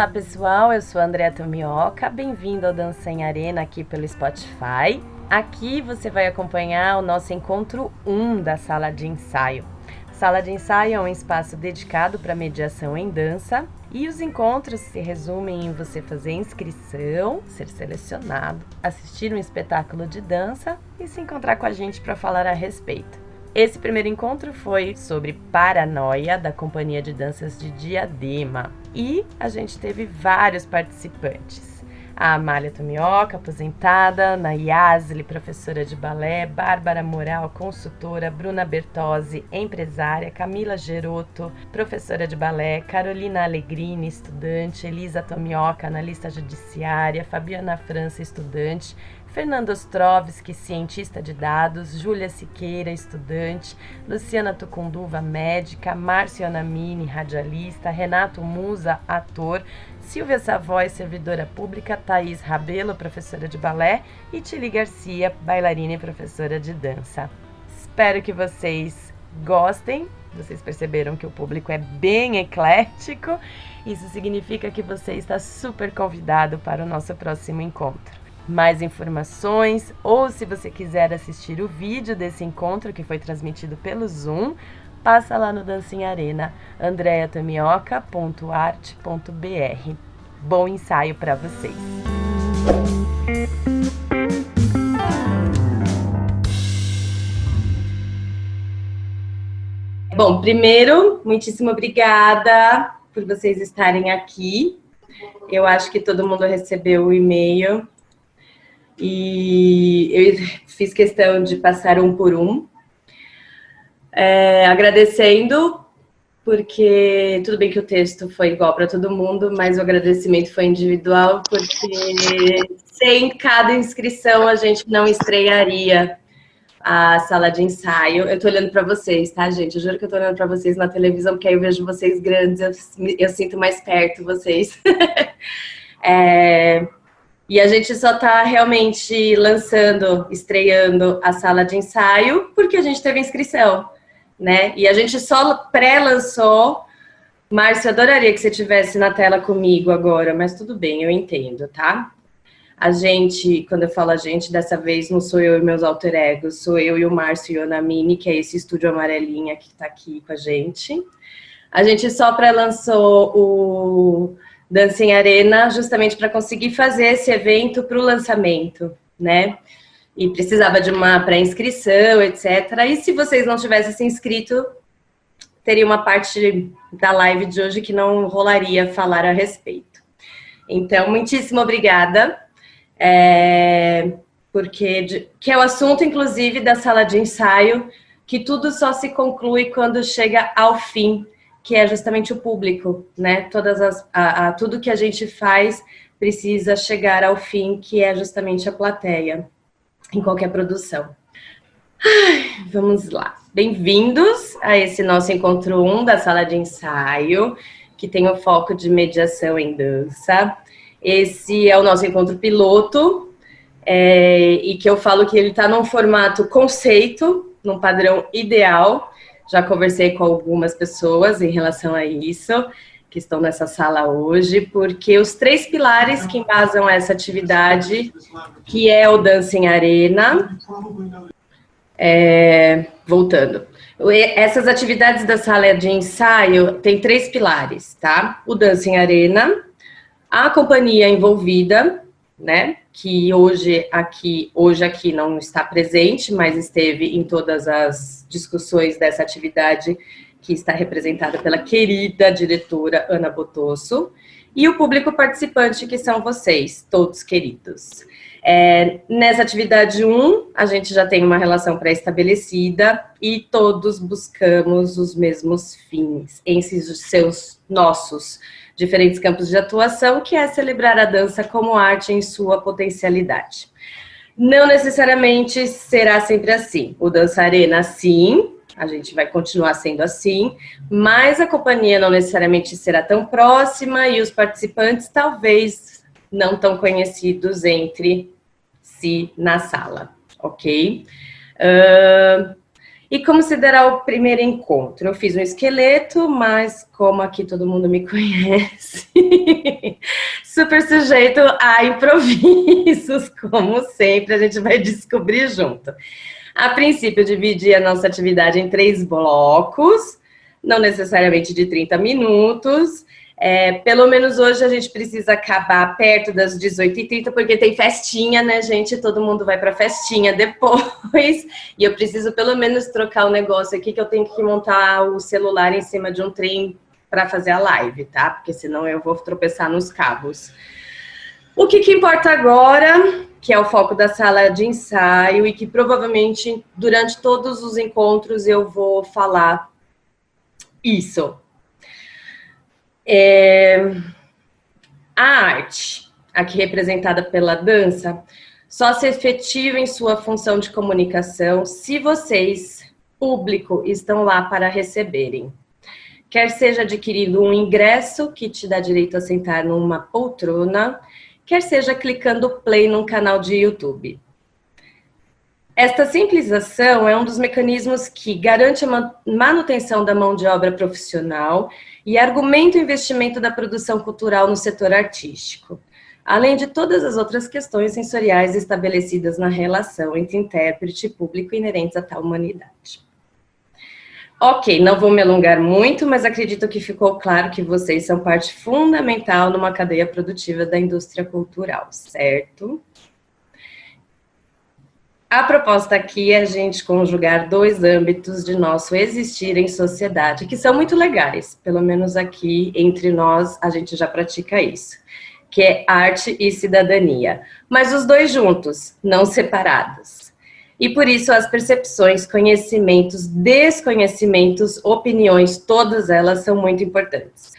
Olá pessoal, eu sou a Andrea Tomioca, bem-vindo ao Dança em Arena aqui pelo Spotify. Aqui você vai acompanhar o nosso encontro 1 da sala de ensaio. Sala de ensaio é um espaço dedicado para mediação em dança e os encontros se resumem em você fazer inscrição, ser selecionado, assistir um espetáculo de dança e se encontrar com a gente para falar a respeito. Esse primeiro encontro foi sobre Paranoia, da Companhia de Danças de Diadema. E a gente teve vários participantes. A Amália Tomioca, aposentada, Nayasli, professora de balé, Bárbara Moral, consultora, Bruna Bertozzi, empresária, Camila Geroto, professora de balé, Carolina Allegrini, estudante, Elisa Tomioca, analista judiciária, Fabiana França, estudante, Fernando Ostrovski, cientista de dados, Júlia Siqueira, estudante, Luciana Tucunduva, médica, Márcio Anamini, radialista, Renato Musa, ator, Silvia Savoy, servidora pública, Thaís Rabelo, professora de balé e Tili Garcia, bailarina e professora de dança. Espero que vocês gostem. Vocês perceberam que o público é bem eclético. Isso significa que você está super convidado para o nosso próximo encontro mais informações ou se você quiser assistir o vídeo desse encontro que foi transmitido pelo Zoom, passa lá no Dancing Arena, andreatamioca.arte.br. Bom ensaio para vocês! Bom, primeiro, muitíssimo obrigada por vocês estarem aqui. Eu acho que todo mundo recebeu o e-mail e eu fiz questão de passar um por um, é, agradecendo, porque tudo bem que o texto foi igual para todo mundo, mas o agradecimento foi individual, porque sem cada inscrição a gente não estrearia a sala de ensaio. Eu tô olhando para vocês, tá, gente? Eu juro que eu tô olhando para vocês na televisão, porque aí eu vejo vocês grandes, eu, eu sinto mais perto vocês. é, e a gente só está realmente lançando, estreando a sala de ensaio, porque a gente teve inscrição, né? E a gente só pré-lançou. Márcio, adoraria que você tivesse na tela comigo agora, mas tudo bem, eu entendo, tá? A gente, quando eu falo a gente, dessa vez não sou eu e meus alter egos, sou eu e o Márcio Ionamini, que é esse estúdio amarelinha que está aqui com a gente. A gente só pré-lançou o Dança em Arena, justamente para conseguir fazer esse evento para o lançamento, né? E precisava de uma pré-inscrição, etc. E se vocês não tivessem se inscrito, teria uma parte da live de hoje que não rolaria falar a respeito. Então, muitíssimo obrigada, é, porque de, que é o assunto, inclusive, da sala de ensaio, que tudo só se conclui quando chega ao fim que é justamente o público, né? Todas as, a, a, tudo que a gente faz precisa chegar ao fim, que é justamente a plateia, em qualquer produção. Ai, vamos lá. Bem-vindos a esse nosso encontro 1 da sala de ensaio, que tem o foco de mediação em dança. Esse é o nosso encontro piloto, é, e que eu falo que ele está num formato conceito, num padrão ideal, já conversei com algumas pessoas em relação a isso, que estão nessa sala hoje, porque os três pilares que embasam essa atividade, que é o Dancing Arena, é, voltando. Essas atividades da sala de ensaio tem três pilares, tá? O Dancing Arena, a companhia envolvida, né? Que hoje aqui, hoje aqui não está presente, mas esteve em todas as discussões dessa atividade que está representada pela querida diretora Ana Botosso e o público participante que são vocês, todos queridos. É, nessa atividade 1, a gente já tem uma relação pré-estabelecida e todos buscamos os mesmos fins em seus nossos diferentes campos de atuação, que é celebrar a dança como arte em sua potencialidade. Não necessariamente será sempre assim. O Dança Arena, sim, a gente vai continuar sendo assim, mas a companhia não necessariamente será tão próxima e os participantes talvez não tão conhecidos entre si na sala, ok? Uh, E como se dará o primeiro encontro? Eu fiz um esqueleto, mas como aqui todo mundo me conhece, super sujeito a improvisos, como sempre, a gente vai descobrir junto. A princípio, eu dividi a nossa atividade em três blocos, não necessariamente de 30 minutos, é, pelo menos hoje a gente precisa acabar perto das 18h30, porque tem festinha, né, gente? Todo mundo vai para festinha depois. E eu preciso pelo menos trocar o negócio aqui, que eu tenho que montar o celular em cima de um trem para fazer a live, tá? Porque senão eu vou tropeçar nos cabos. O que, que importa agora, que é o foco da sala de ensaio, e que provavelmente durante todos os encontros eu vou falar isso é, a arte, aqui representada pela dança, só se efetiva em sua função de comunicação se vocês, público, estão lá para receberem. Quer seja adquirindo um ingresso que te dá direito a sentar numa poltrona, quer seja clicando play num canal de YouTube. Esta simples ação é um dos mecanismos que garante a manutenção da mão de obra profissional e argumenta o investimento da produção cultural no setor artístico, além de todas as outras questões sensoriais estabelecidas na relação entre intérprete e público inerentes a tal humanidade. Ok, não vou me alongar muito, mas acredito que ficou claro que vocês são parte fundamental numa cadeia produtiva da indústria cultural, certo? A proposta aqui é a gente conjugar dois âmbitos de nosso existir em sociedade, que são muito legais, pelo menos aqui entre nós a gente já pratica isso, que é arte e cidadania, mas os dois juntos, não separados. E por isso as percepções, conhecimentos, desconhecimentos, opiniões, todas elas são muito importantes.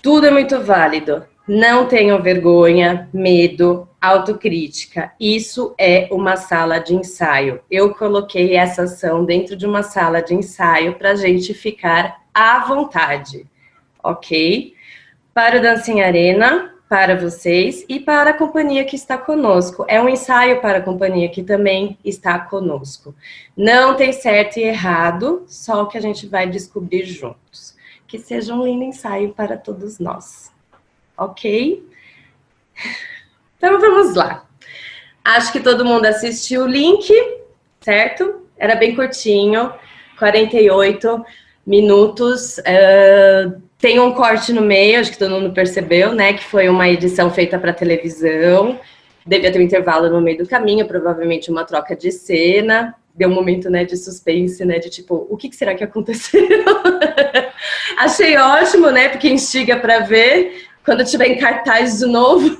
Tudo é muito válido, não tenham vergonha, medo, autocrítica. Isso é uma sala de ensaio. Eu coloquei essa ação dentro de uma sala de ensaio para a gente ficar à vontade, ok? Para o Dancing Arena, para vocês e para a companhia que está conosco. É um ensaio para a companhia que também está conosco. Não tem certo e errado, só o que a gente vai descobrir juntos. Que seja um lindo ensaio para todos nós ok? Então vamos lá. Acho que todo mundo assistiu o link, certo? Era bem curtinho, 48 minutos. Uh, tem um corte no meio, acho que todo mundo percebeu, né? Que foi uma edição feita para televisão. Devia ter um intervalo no meio do caminho, provavelmente uma troca de cena. Deu um momento, né, de suspense, né, de tipo, o que, será que aconteceu? Achei ótimo, né, porque instiga para ver quando tiver em cartaz de novo,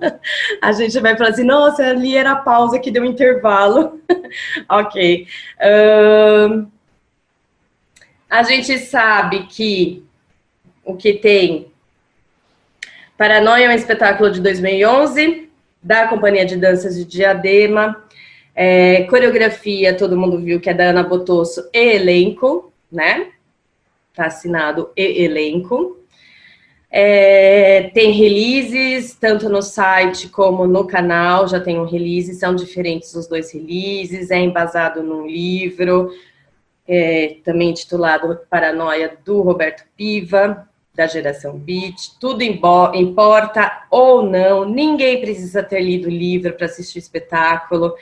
a gente vai falar assim, nossa, ali era a pausa que deu um intervalo. ok. Uh, a gente sabe que o que tem Paranoia é um espetáculo de 2011, da Companhia de Danças de Diadema. É, coreografia, todo mundo viu que é da Ana Botosso e elenco, né? Tá assinado e elenco. É, tem releases, tanto no site como no canal, já tem um release, são diferentes os dois releases, é embasado num livro, é, também titulado Paranoia, do Roberto Piva, da geração Beat, tudo importa ou não, ninguém precisa ter lido o livro para assistir o espetáculo,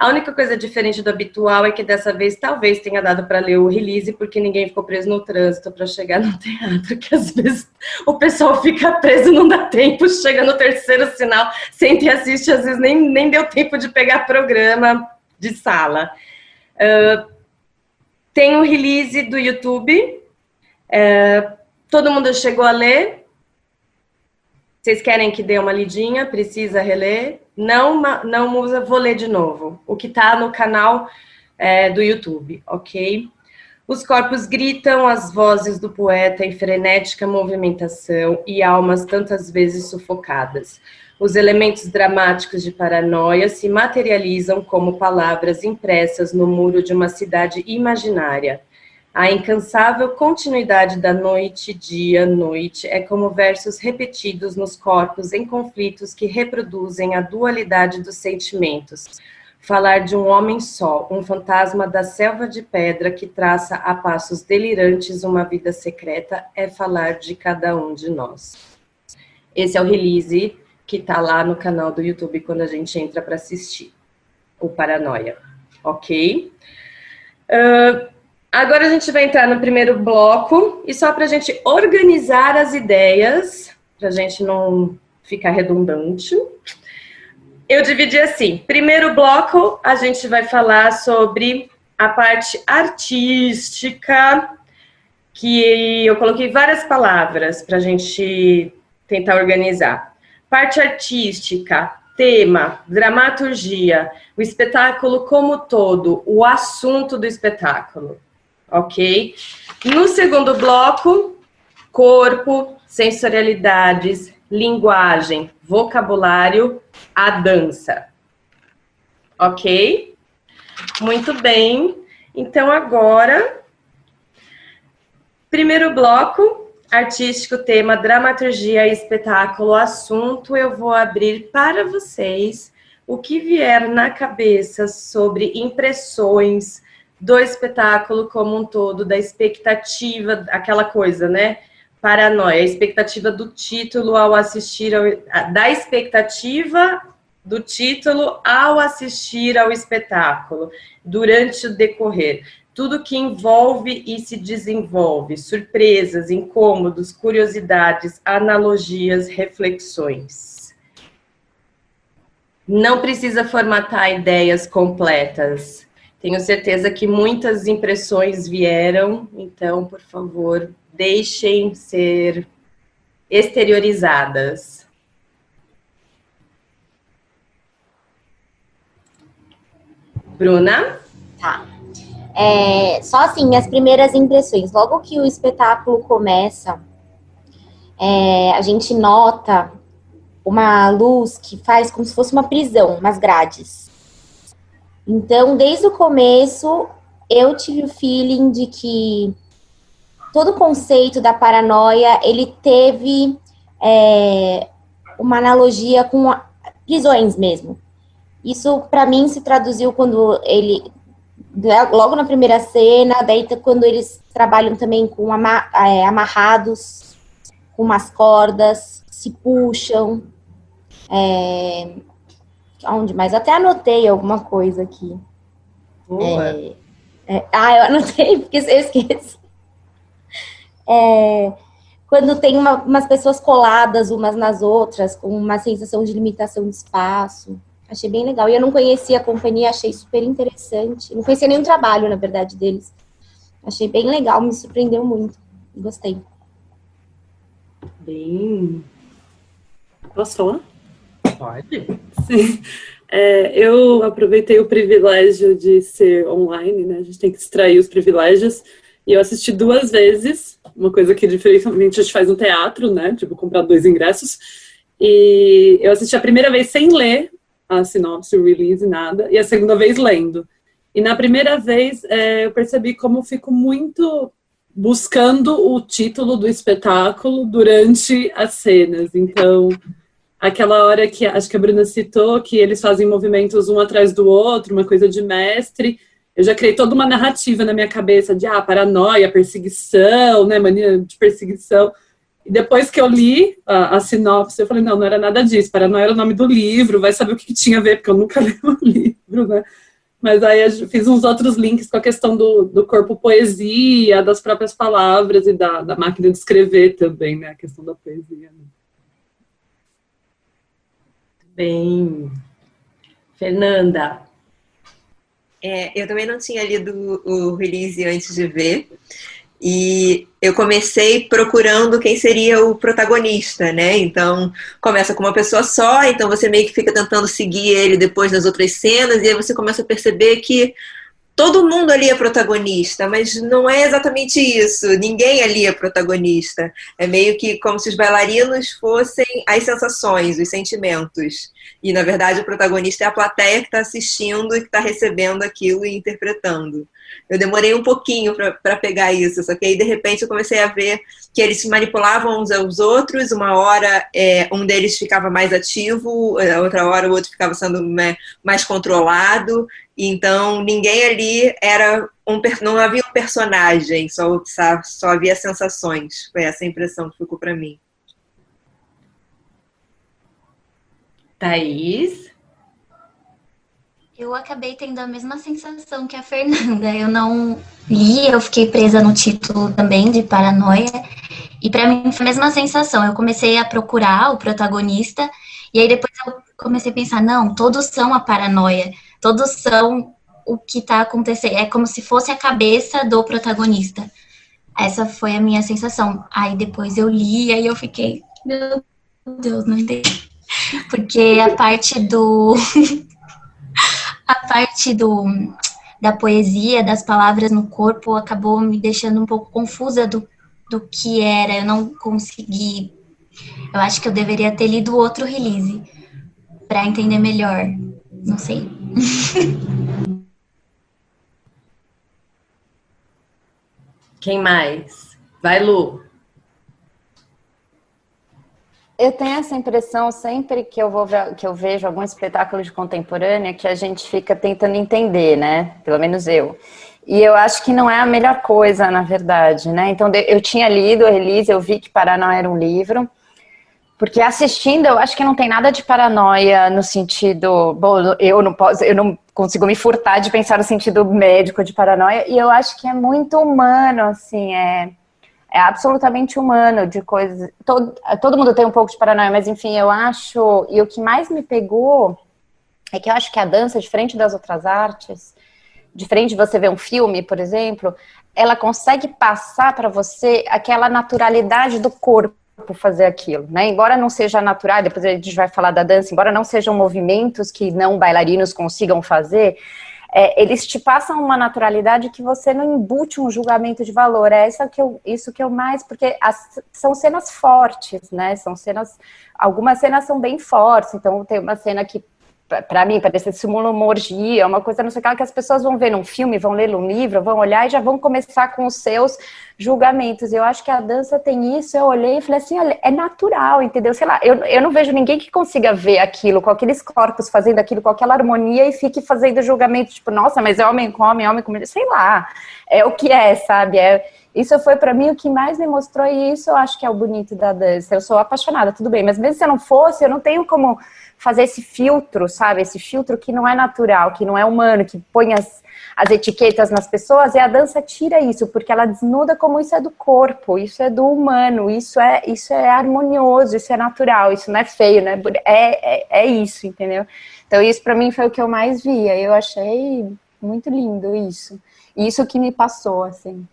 a única coisa diferente do habitual é que dessa vez talvez tenha dado para ler o release, porque ninguém ficou preso no trânsito para chegar no teatro, que às vezes o pessoal fica preso, não dá tempo, chega no terceiro sinal, sente e assiste, às vezes nem, nem deu tempo de pegar programa de sala. Uh, tem o release do YouTube. Uh, todo mundo chegou a ler? Vocês querem que dê uma lidinha? Precisa reler? Não, não vou ler de novo. O que está no canal é, do YouTube, ok? Os corpos gritam as vozes do poeta em frenética movimentação e almas tantas vezes sufocadas. Os elementos dramáticos de paranoia se materializam como palavras impressas no muro de uma cidade imaginária a incansável continuidade da noite, dia, noite é como versos repetidos nos corpos em conflitos que reproduzem a dualidade dos sentimentos. Falar de um homem só, um fantasma da selva de pedra que traça a passos delirantes uma vida secreta, é falar de cada um de nós. Esse é o release que está lá no canal do YouTube quando a gente entra para assistir o Paranoia, ok? Uh, agora a gente vai entrar no primeiro bloco e só para a gente organizar as ideias, para a gente não ficar redundante eu dividi assim: primeiro bloco, a gente vai falar sobre a parte artística, que eu coloquei várias palavras para a gente tentar organizar. Parte artística, tema, dramaturgia, o espetáculo como todo, o assunto do espetáculo, ok? No segundo bloco, corpo, sensorialidades, linguagem, vocabulário, a dança. Ok? Muito bem. Então, agora, primeiro bloco, artístico, tema, dramaturgia, espetáculo, assunto, eu vou abrir para vocês o que vier na cabeça sobre impressões do espetáculo como um todo, da expectativa, aquela coisa, né? Paranoia, a expectativa do título ao assistir ao, da expectativa do título ao assistir ao espetáculo, durante o decorrer. Tudo que envolve e se desenvolve, surpresas, incômodos, curiosidades, analogias, reflexões. Não precisa formatar ideias completas. Tenho certeza que muitas impressões vieram, então, por favor, deixem ser exteriorizadas. Bruna? Tá. É, só assim, as primeiras impressões. Logo que o espetáculo começa, é, a gente nota uma luz que faz como se fosse uma prisão, umas grades. Então, desde o começo, eu tive o feeling de que todo o conceito da paranoia, ele teve é, uma analogia com prisões mesmo. Isso, para mim, se traduziu quando ele, logo na primeira cena, daí quando eles trabalham também com é, amarrados, com umas cordas, se puxam. É, onde mais? Até anotei alguma coisa aqui. É, é, ah, eu anotei porque eu esqueço é, quando tem uma, umas pessoas coladas umas nas outras, com uma sensação de limitação de espaço. Achei bem legal. E eu não conhecia a companhia, achei super interessante. Não conhecia nenhum trabalho, na verdade, deles. Achei bem legal, me surpreendeu muito. Gostei. Bem. Falar? Pode. Sim. É, eu aproveitei o privilégio de ser online, né? A gente tem que extrair os privilégios. E eu assisti duas vezes uma coisa que diferentemente a gente faz no teatro, né? Tipo, comprar dois ingressos. E eu assisti a primeira vez sem ler a sinopse, o release, nada, e a segunda vez lendo. E na primeira vez é, eu percebi como fico muito buscando o título do espetáculo durante as cenas. Então, aquela hora que acho que a Bruna citou, que eles fazem movimentos um atrás do outro, uma coisa de mestre eu já criei toda uma narrativa na minha cabeça de ah, paranoia, perseguição, né, mania de perseguição. E depois que eu li a, a, sinopse, eu falei, não, não era nada disso. Paranoia era o nome do livro, vai saber o que, que tinha a ver, porque eu nunca li o livro, né? Mas aí eu fiz uns outros links com a questão do, do corpo poesia, das próprias palavras e da, da máquina de escrever também, né? A questão da poesia. Né? Bem. Fernanda, é, eu também não tinha lido o release antes de ver. E eu comecei procurando quem seria o protagonista, né? Então, começa com uma pessoa só, então você meio que fica tentando seguir ele depois nas outras cenas, e aí você começa a perceber que todo mundo ali é protagonista, mas não é exatamente isso. Ninguém ali é protagonista. É meio que como se os bailarinos fossem as sensações, os sentimentos. E, na verdade, o protagonista é a plateia que está assistindo e que está recebendo aquilo e interpretando. Eu demorei um pouquinho para pegar isso, só que aí, de repente, eu comecei a ver que eles se manipulavam uns aos outros. Uma hora, é, um deles ficava mais ativo, a outra hora, o outro ficava sendo né, mais controlado. Então, ninguém ali era um. Não havia um personagem, só, só havia sensações. Foi essa a impressão que ficou para mim. Thaís? Eu acabei tendo a mesma sensação que a Fernanda. Eu não li, eu fiquei presa no título também de paranoia. E para mim foi a mesma sensação. Eu comecei a procurar o protagonista e aí depois eu comecei a pensar, não, todos são a paranoia. Todos são o que está acontecendo. É como se fosse a cabeça do protagonista. Essa foi a minha sensação. Aí depois eu li, aí eu fiquei, meu Deus, não entendi. Porque a parte do. a parte do, da poesia, das palavras no corpo, acabou me deixando um pouco confusa do, do que era. Eu não consegui. Eu acho que eu deveria ter lido outro release para entender melhor. Não sei. Quem mais? Vai, Lu. Eu tenho essa impressão sempre que eu vou ver, que eu vejo algum espetáculo de contemporânea que a gente fica tentando entender, né? Pelo menos eu. E eu acho que não é a melhor coisa, na verdade, né? Então eu tinha lido a release, eu vi que Paraná era um livro, porque assistindo eu acho que não tem nada de paranoia no sentido, bom, eu não posso, eu não consigo me furtar de pensar no sentido médico de paranoia, e eu acho que é muito humano, assim, é é absolutamente humano de coisas. Todo, todo mundo tem um pouco de paranoia, mas enfim, eu acho. E o que mais me pegou é que eu acho que a dança, diferente das outras artes, diferente de você ver um filme, por exemplo, ela consegue passar para você aquela naturalidade do corpo fazer aquilo, né? Embora não seja natural, depois a gente vai falar da dança, embora não sejam movimentos que não bailarinos consigam fazer, é, eles te passam uma naturalidade que você não embute um julgamento de valor. É isso que eu, isso que eu mais, porque as, são cenas fortes, né? São cenas, algumas cenas são bem fortes. Então tem uma cena que para mim, parece simula uma orgia, uma coisa não sei o que, que as pessoas vão ver num filme, vão ler um livro, vão olhar e já vão começar com os seus julgamentos. Eu acho que a dança tem isso. Eu olhei e falei assim: olha, é natural, entendeu? Sei lá, eu, eu não vejo ninguém que consiga ver aquilo, com aqueles corpos fazendo aquilo, com aquela harmonia e fique fazendo julgamento, tipo, nossa, mas é homem com homem, homem com mulher, sei lá. É o que é, sabe? É, isso foi para mim o que mais me mostrou, e isso eu acho que é o bonito da dança. Eu sou apaixonada, tudo bem, mas mesmo se eu não fosse, eu não tenho como fazer esse filtro, sabe? Esse filtro que não é natural, que não é humano, que põe as, as etiquetas nas pessoas, e a dança tira isso, porque ela desnuda como isso é do corpo, isso é do humano, isso é, isso é harmonioso, isso é natural, isso não é feio, né? É, é, é isso, entendeu? Então, isso para mim foi o que eu mais via. Eu achei muito lindo isso. Isso que me passou, assim.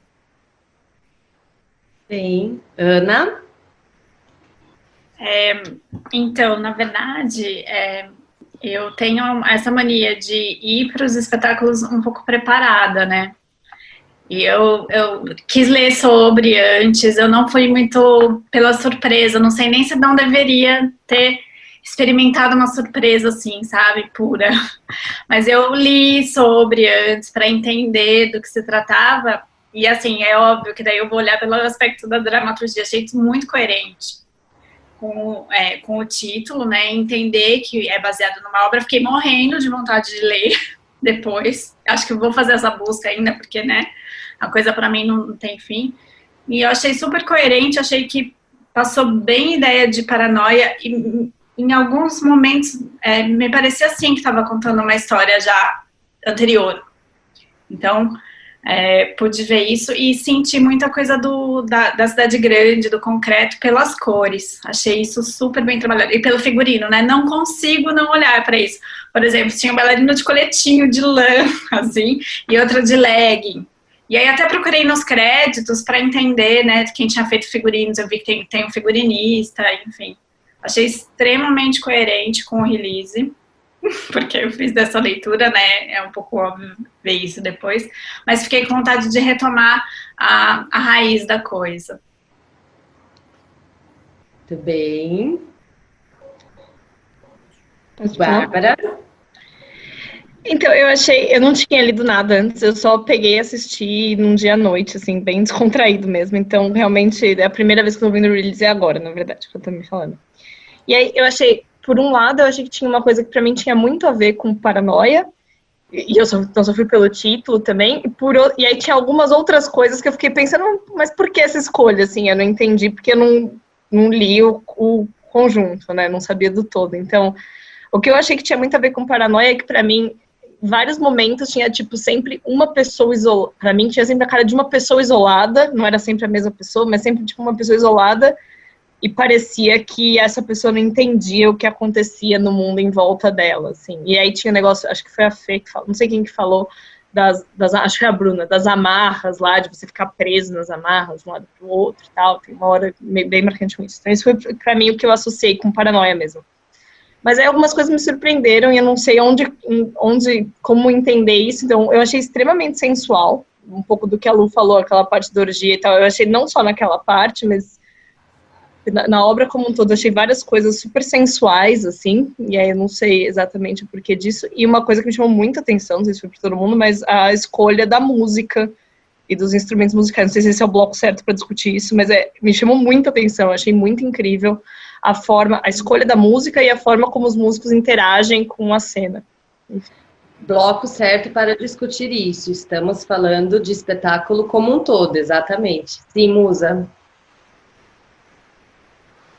Sim. Ana? É, então, na verdade, é, eu tenho essa mania de ir para os espetáculos um pouco preparada, né? E eu, eu quis ler sobre antes, eu não fui muito pela surpresa, não sei nem se não deveria ter experimentado uma surpresa assim, sabe, pura. Mas eu li sobre antes para entender do que se tratava, e assim, é óbvio que daí eu vou olhar pelo aspecto da dramaturgia, achei muito coerente com, é, com o título, né? Entender que é baseado numa obra. Fiquei morrendo de vontade de ler depois. Acho que vou fazer essa busca ainda, porque, né? A coisa para mim não tem fim. E eu achei super coerente, achei que passou bem ideia de paranoia e em alguns momentos é, me parecia assim que estava contando uma história já anterior. Então, é, pude ver isso e senti muita coisa do, da, da, cidade grande, do concreto, pelas cores. Achei isso super bem trabalhado. E pelo figurino, né? Não consigo não olhar para isso. Por exemplo, tinha um bailarino de coletinho de lã, assim, e outra de legging. E aí até procurei nos créditos para entender, né, quem tinha feito figurinos. Eu vi que tem, tem um figurinista, enfim. Achei extremamente coerente com o release. porque eu fiz dessa leitura, né? É um pouco óbvio ver isso depois, mas fiquei com vontade de retomar a, a raiz da coisa. Muito bem. Bárbara? Então, eu achei, eu não tinha lido nada antes, eu só peguei e assisti num dia à noite, assim, bem descontraído mesmo. Então, realmente, é a primeira vez que eu tô vendo o release é agora, na verdade, que eu tô me falando. E aí, eu achei, por um lado, eu achei que tinha uma coisa que para mim tinha muito a ver com paranoia, e eu só, então sofri pelo título também, e, por, e aí tinha algumas outras coisas que eu fiquei pensando, mas por que essa escolha, assim, eu não entendi, porque eu não, não li o, o conjunto, né, não sabia do todo, então... O que eu achei que tinha muito a ver com paranoia é que, para mim, vários momentos tinha, tipo, sempre uma pessoa isolada. Pra mim, tinha sempre a cara de uma pessoa isolada, não era sempre a mesma pessoa, mas sempre, tipo, uma pessoa isolada. E parecia que essa pessoa não entendia o que acontecia no mundo em volta dela, assim. E aí tinha um negócio, acho que foi a Fê que falou, não sei quem que falou, das, das, acho que é a Bruna, das amarras lá, de você ficar preso nas amarras, de um lado pro outro e tal. Tem uma hora bem marcante com isso. Então, isso foi, pra mim, o que eu associei com paranoia mesmo. Mas aí algumas coisas me surpreenderam e eu não sei onde, onde, como entender isso. Então, eu achei extremamente sensual, um pouco do que a Lu falou, aquela parte da orgia e tal. Eu achei não só naquela parte, mas na, na obra como um todo, achei várias coisas super sensuais, assim. E aí eu não sei exatamente o porquê disso. E uma coisa que me chamou muita atenção, não sei se foi para todo mundo, mas a escolha da música e dos instrumentos musicais. Não sei se esse é o bloco certo para discutir isso, mas é, me chamou muita atenção, achei muito incrível a forma, a escolha da música e a forma como os músicos interagem com a cena. Bloco certo para discutir isso. Estamos falando de espetáculo como um todo, exatamente. Sim, Musa.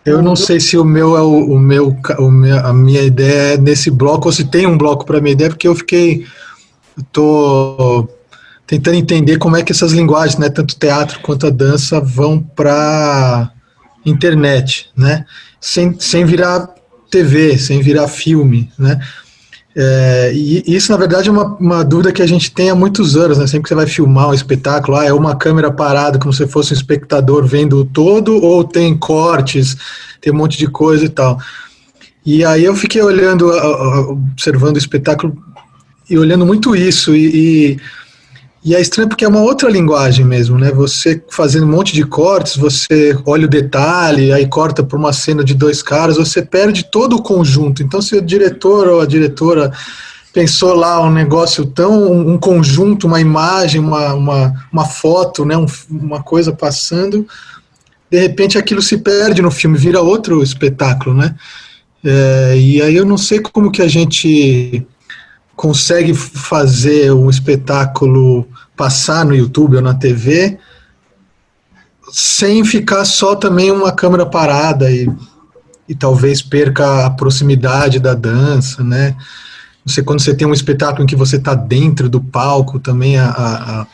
Eu não sei se o meu é o, o meu, o meu, a minha ideia é nesse bloco ou se tem um bloco para minha ideia, porque eu fiquei, eu tô tentando entender como é que essas linguagens, né, tanto teatro quanto a dança, vão para internet, né? Sem, sem virar TV, sem virar filme, né? É, e isso, na verdade, é uma, uma, dúvida que a gente tem há muitos anos, né? Sempre que você vai filmar um espetáculo, ah, é uma câmera parada como se fosse um espectador vendo o todo, ou tem cortes, tem um monte de coisa e tal. E aí eu fiquei olhando, observando o espetáculo e olhando muito isso, e, e e é estranho porque é uma outra linguagem mesmo, né? Você fazendo um monte de cortes, você olha o detalhe, aí corta por uma cena de dois caras, você perde todo o conjunto. Então, se o diretor ou a diretora pensou lá um negócio tão, um conjunto, uma imagem, uma, uma, uma foto, né? Um, uma coisa passando, de repente aquilo se perde no filme, vira outro espetáculo, né? É, e aí eu não sei como que a gente consegue fazer um espetáculo passar no YouTube ou na TV sem ficar só também uma câmera parada e, e talvez perca a proximidade da dança, né? Você, quando você tem um espetáculo em que você está dentro do palco também a, a, a,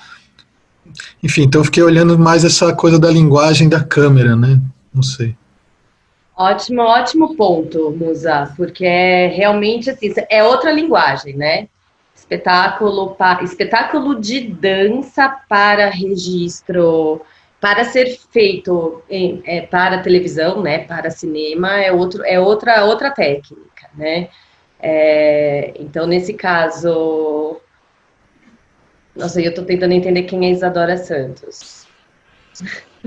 enfim, então eu fiquei olhando mais essa coisa da linguagem da câmera, né? Não sei. Ótimo, ótimo ponto, Musa, porque é realmente assim, é outra linguagem, né? Espetáculo, pa, espetáculo de dança para registro, para ser feito em, é, para televisão, né? Para cinema é outro, é outra outra técnica, né? É, então nesse caso, nossa, eu estou tentando entender quem é Isadora Santos.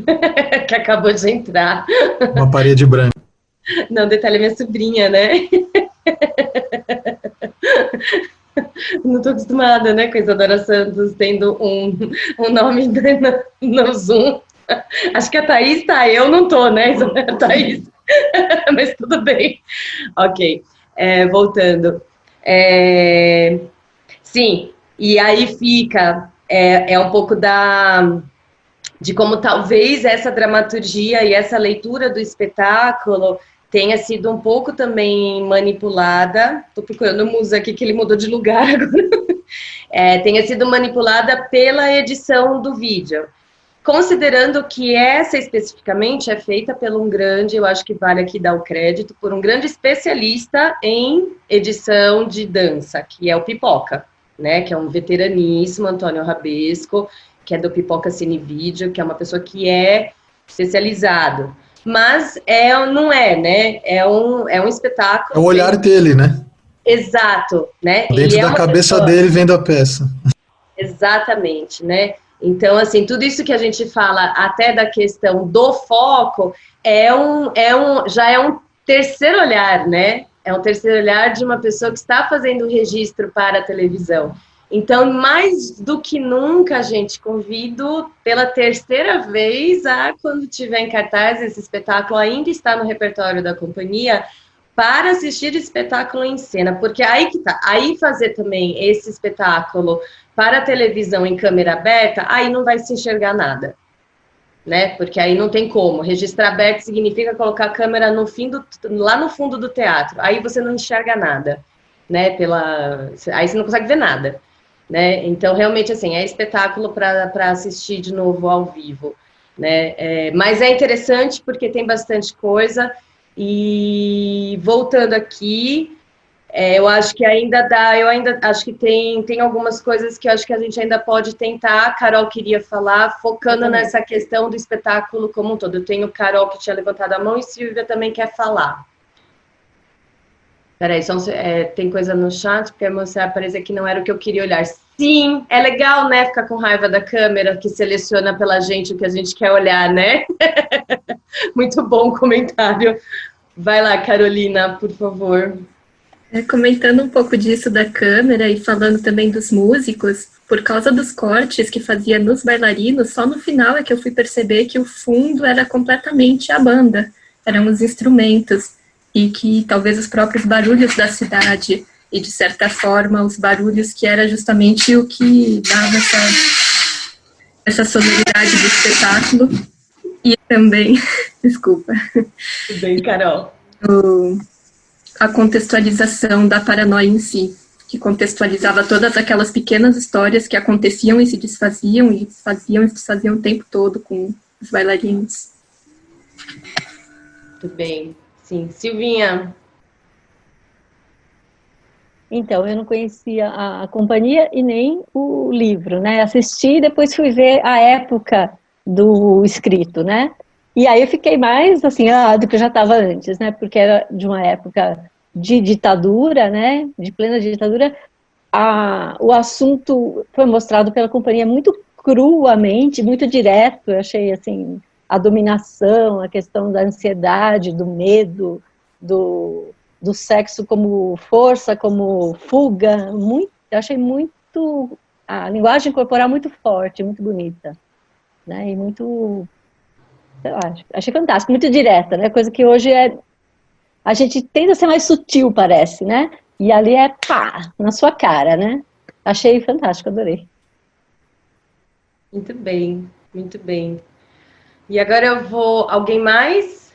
que acabou de entrar. Uma parede branca. Não, detalhe é minha sobrinha, né? Não tô acostumada, né, com a Isadora Santos tendo um, um nome no, Zoom. Acho que a Thaís tá, eu não tô, né, a Thaís? Mas tudo bem. Ok, é, voltando. É, sim, e aí fica, é, é um pouco da de como talvez essa dramaturgia e essa leitura do espetáculo tenha sido um pouco também manipulada. Estou procurando o Musa aqui que ele mudou de lugar agora. É, tenha sido manipulada pela edição do vídeo. Considerando que essa especificamente é feita por um grande, eu acho que vale aqui dar o crédito, por um grande especialista em edição de dança, que é o Pipoca, né? Que é um veteraníssimo, Antônio Rabesco, que é do Pipoca Cine Vídeo, que é uma pessoa que é especializado. Mas é, não é, né? É um, é um espetáculo. É o olhar dele, né? Exato, né? Dentro é da cabeça pessoa... dele vendo a peça. Exatamente, né? Então, assim, tudo isso que a gente fala até da questão do foco é um, é um, já é um terceiro olhar, né? É um terceiro olhar de uma pessoa que está fazendo o registro para a televisão. Então, mais do que nunca, gente, convido pela terceira vez a, quando tiver em cartaz, esse espetáculo ainda está no repertório da companhia, para assistir espetáculo em cena, porque aí que tá, aí fazer também esse espetáculo para televisão em câmera aberta, aí não vai se enxergar nada, né? Porque aí não tem como. Registrar aberto significa colocar a câmera no fim do, lá no fundo do teatro, aí você não enxerga nada, né? Pela, aí você não consegue ver nada, né? Então realmente assim é espetáculo para assistir de novo ao vivo, né? É, mas é interessante porque tem bastante coisa. E voltando aqui, é, eu acho que ainda dá, eu ainda acho que tem, tem algumas coisas que eu acho que a gente ainda pode tentar. A Carol queria falar, focando nessa questão do espetáculo como um todo. Eu tenho Carol que tinha levantado a mão e Silvia também quer falar. Peraí, só, é, tem coisa no chat, porque a moça parecia que não era o que eu queria olhar. Sim, é legal, né, ficar com raiva da câmera que seleciona pela gente o que a gente quer olhar, né? Muito bom comentário. Vai lá, Carolina, por favor. É, comentando um pouco disso da câmera e falando também dos músicos, por causa dos cortes que fazia nos bailarinos, só no final é que eu fui perceber que o fundo era completamente a banda, eram os instrumentos, e que talvez os próprios barulhos da cidade e de certa forma os barulhos que era justamente o que dava essa, essa sonoridade do espetáculo e também, desculpa. Tudo bem, Carol. O, a contextualização da paranoia em si, que contextualizava todas aquelas pequenas histórias que aconteciam e se desfaziam e faziam e se desfaziam o tempo todo com os bailarinos. Tudo bem. Sim, Silvinha, então, eu não conhecia a, a, companhia e nem o livro, né? Assisti e depois fui ver a época do escrito, né? E aí eu fiquei mais assim, ah, do que eu já estava antes, né? Porque era de uma época de ditadura, né? De plena ditadura. A, o assunto foi mostrado pela companhia muito cruamente, muito direto. Eu achei assim a dominação, a questão da ansiedade, do medo, do do sexo como força, como fuga, muito, eu achei muito a linguagem corporal muito forte, muito bonita, né? E muito, sei lá, achei fantástico, muito direta, né? Coisa que hoje é a gente tende a ser mais sutil, parece, né? E ali é pá, na sua cara, né? Achei fantástico, adorei. Muito bem, muito bem. E agora eu vou. Alguém mais?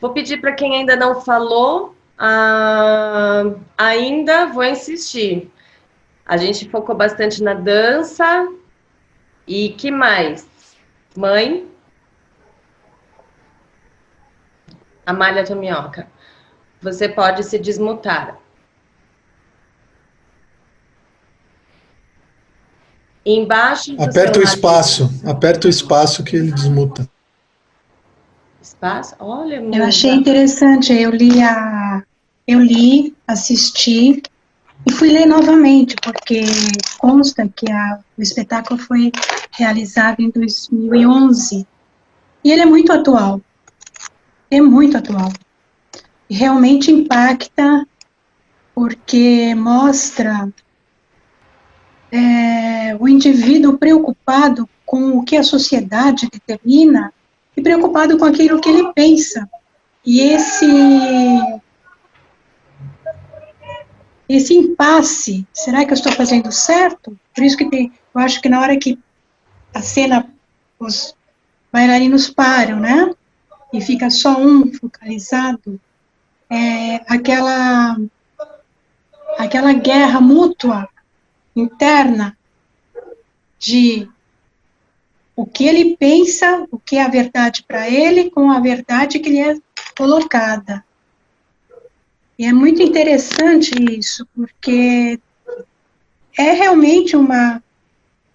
Vou pedir para quem ainda não falou ah, ainda vou insistir. A gente focou bastante na dança. E que mais? Mãe? Amália Tomioca. Você pode se desmutar. Embaixo. Aperta o espaço. Aperta o espaço que ele desmuta. Espaço? Olha, eu achei interessante. Eu li a eu li, assisti e fui ler novamente, porque consta que a, o espetáculo foi realizado em 2011 e ele é muito atual. É muito atual. E realmente impacta porque mostra é, o indivíduo preocupado com o que a sociedade determina e preocupado com aquilo que ele pensa. E esse esse impasse, será que eu estou fazendo certo? Por isso que tem, eu acho que na hora que a cena, os bailarinos param, né? E fica só um focalizado, é aquela, aquela guerra mútua, interna, de o que ele pensa, o que é a verdade para ele, com a verdade que lhe é colocada. E é muito interessante isso, porque é realmente uma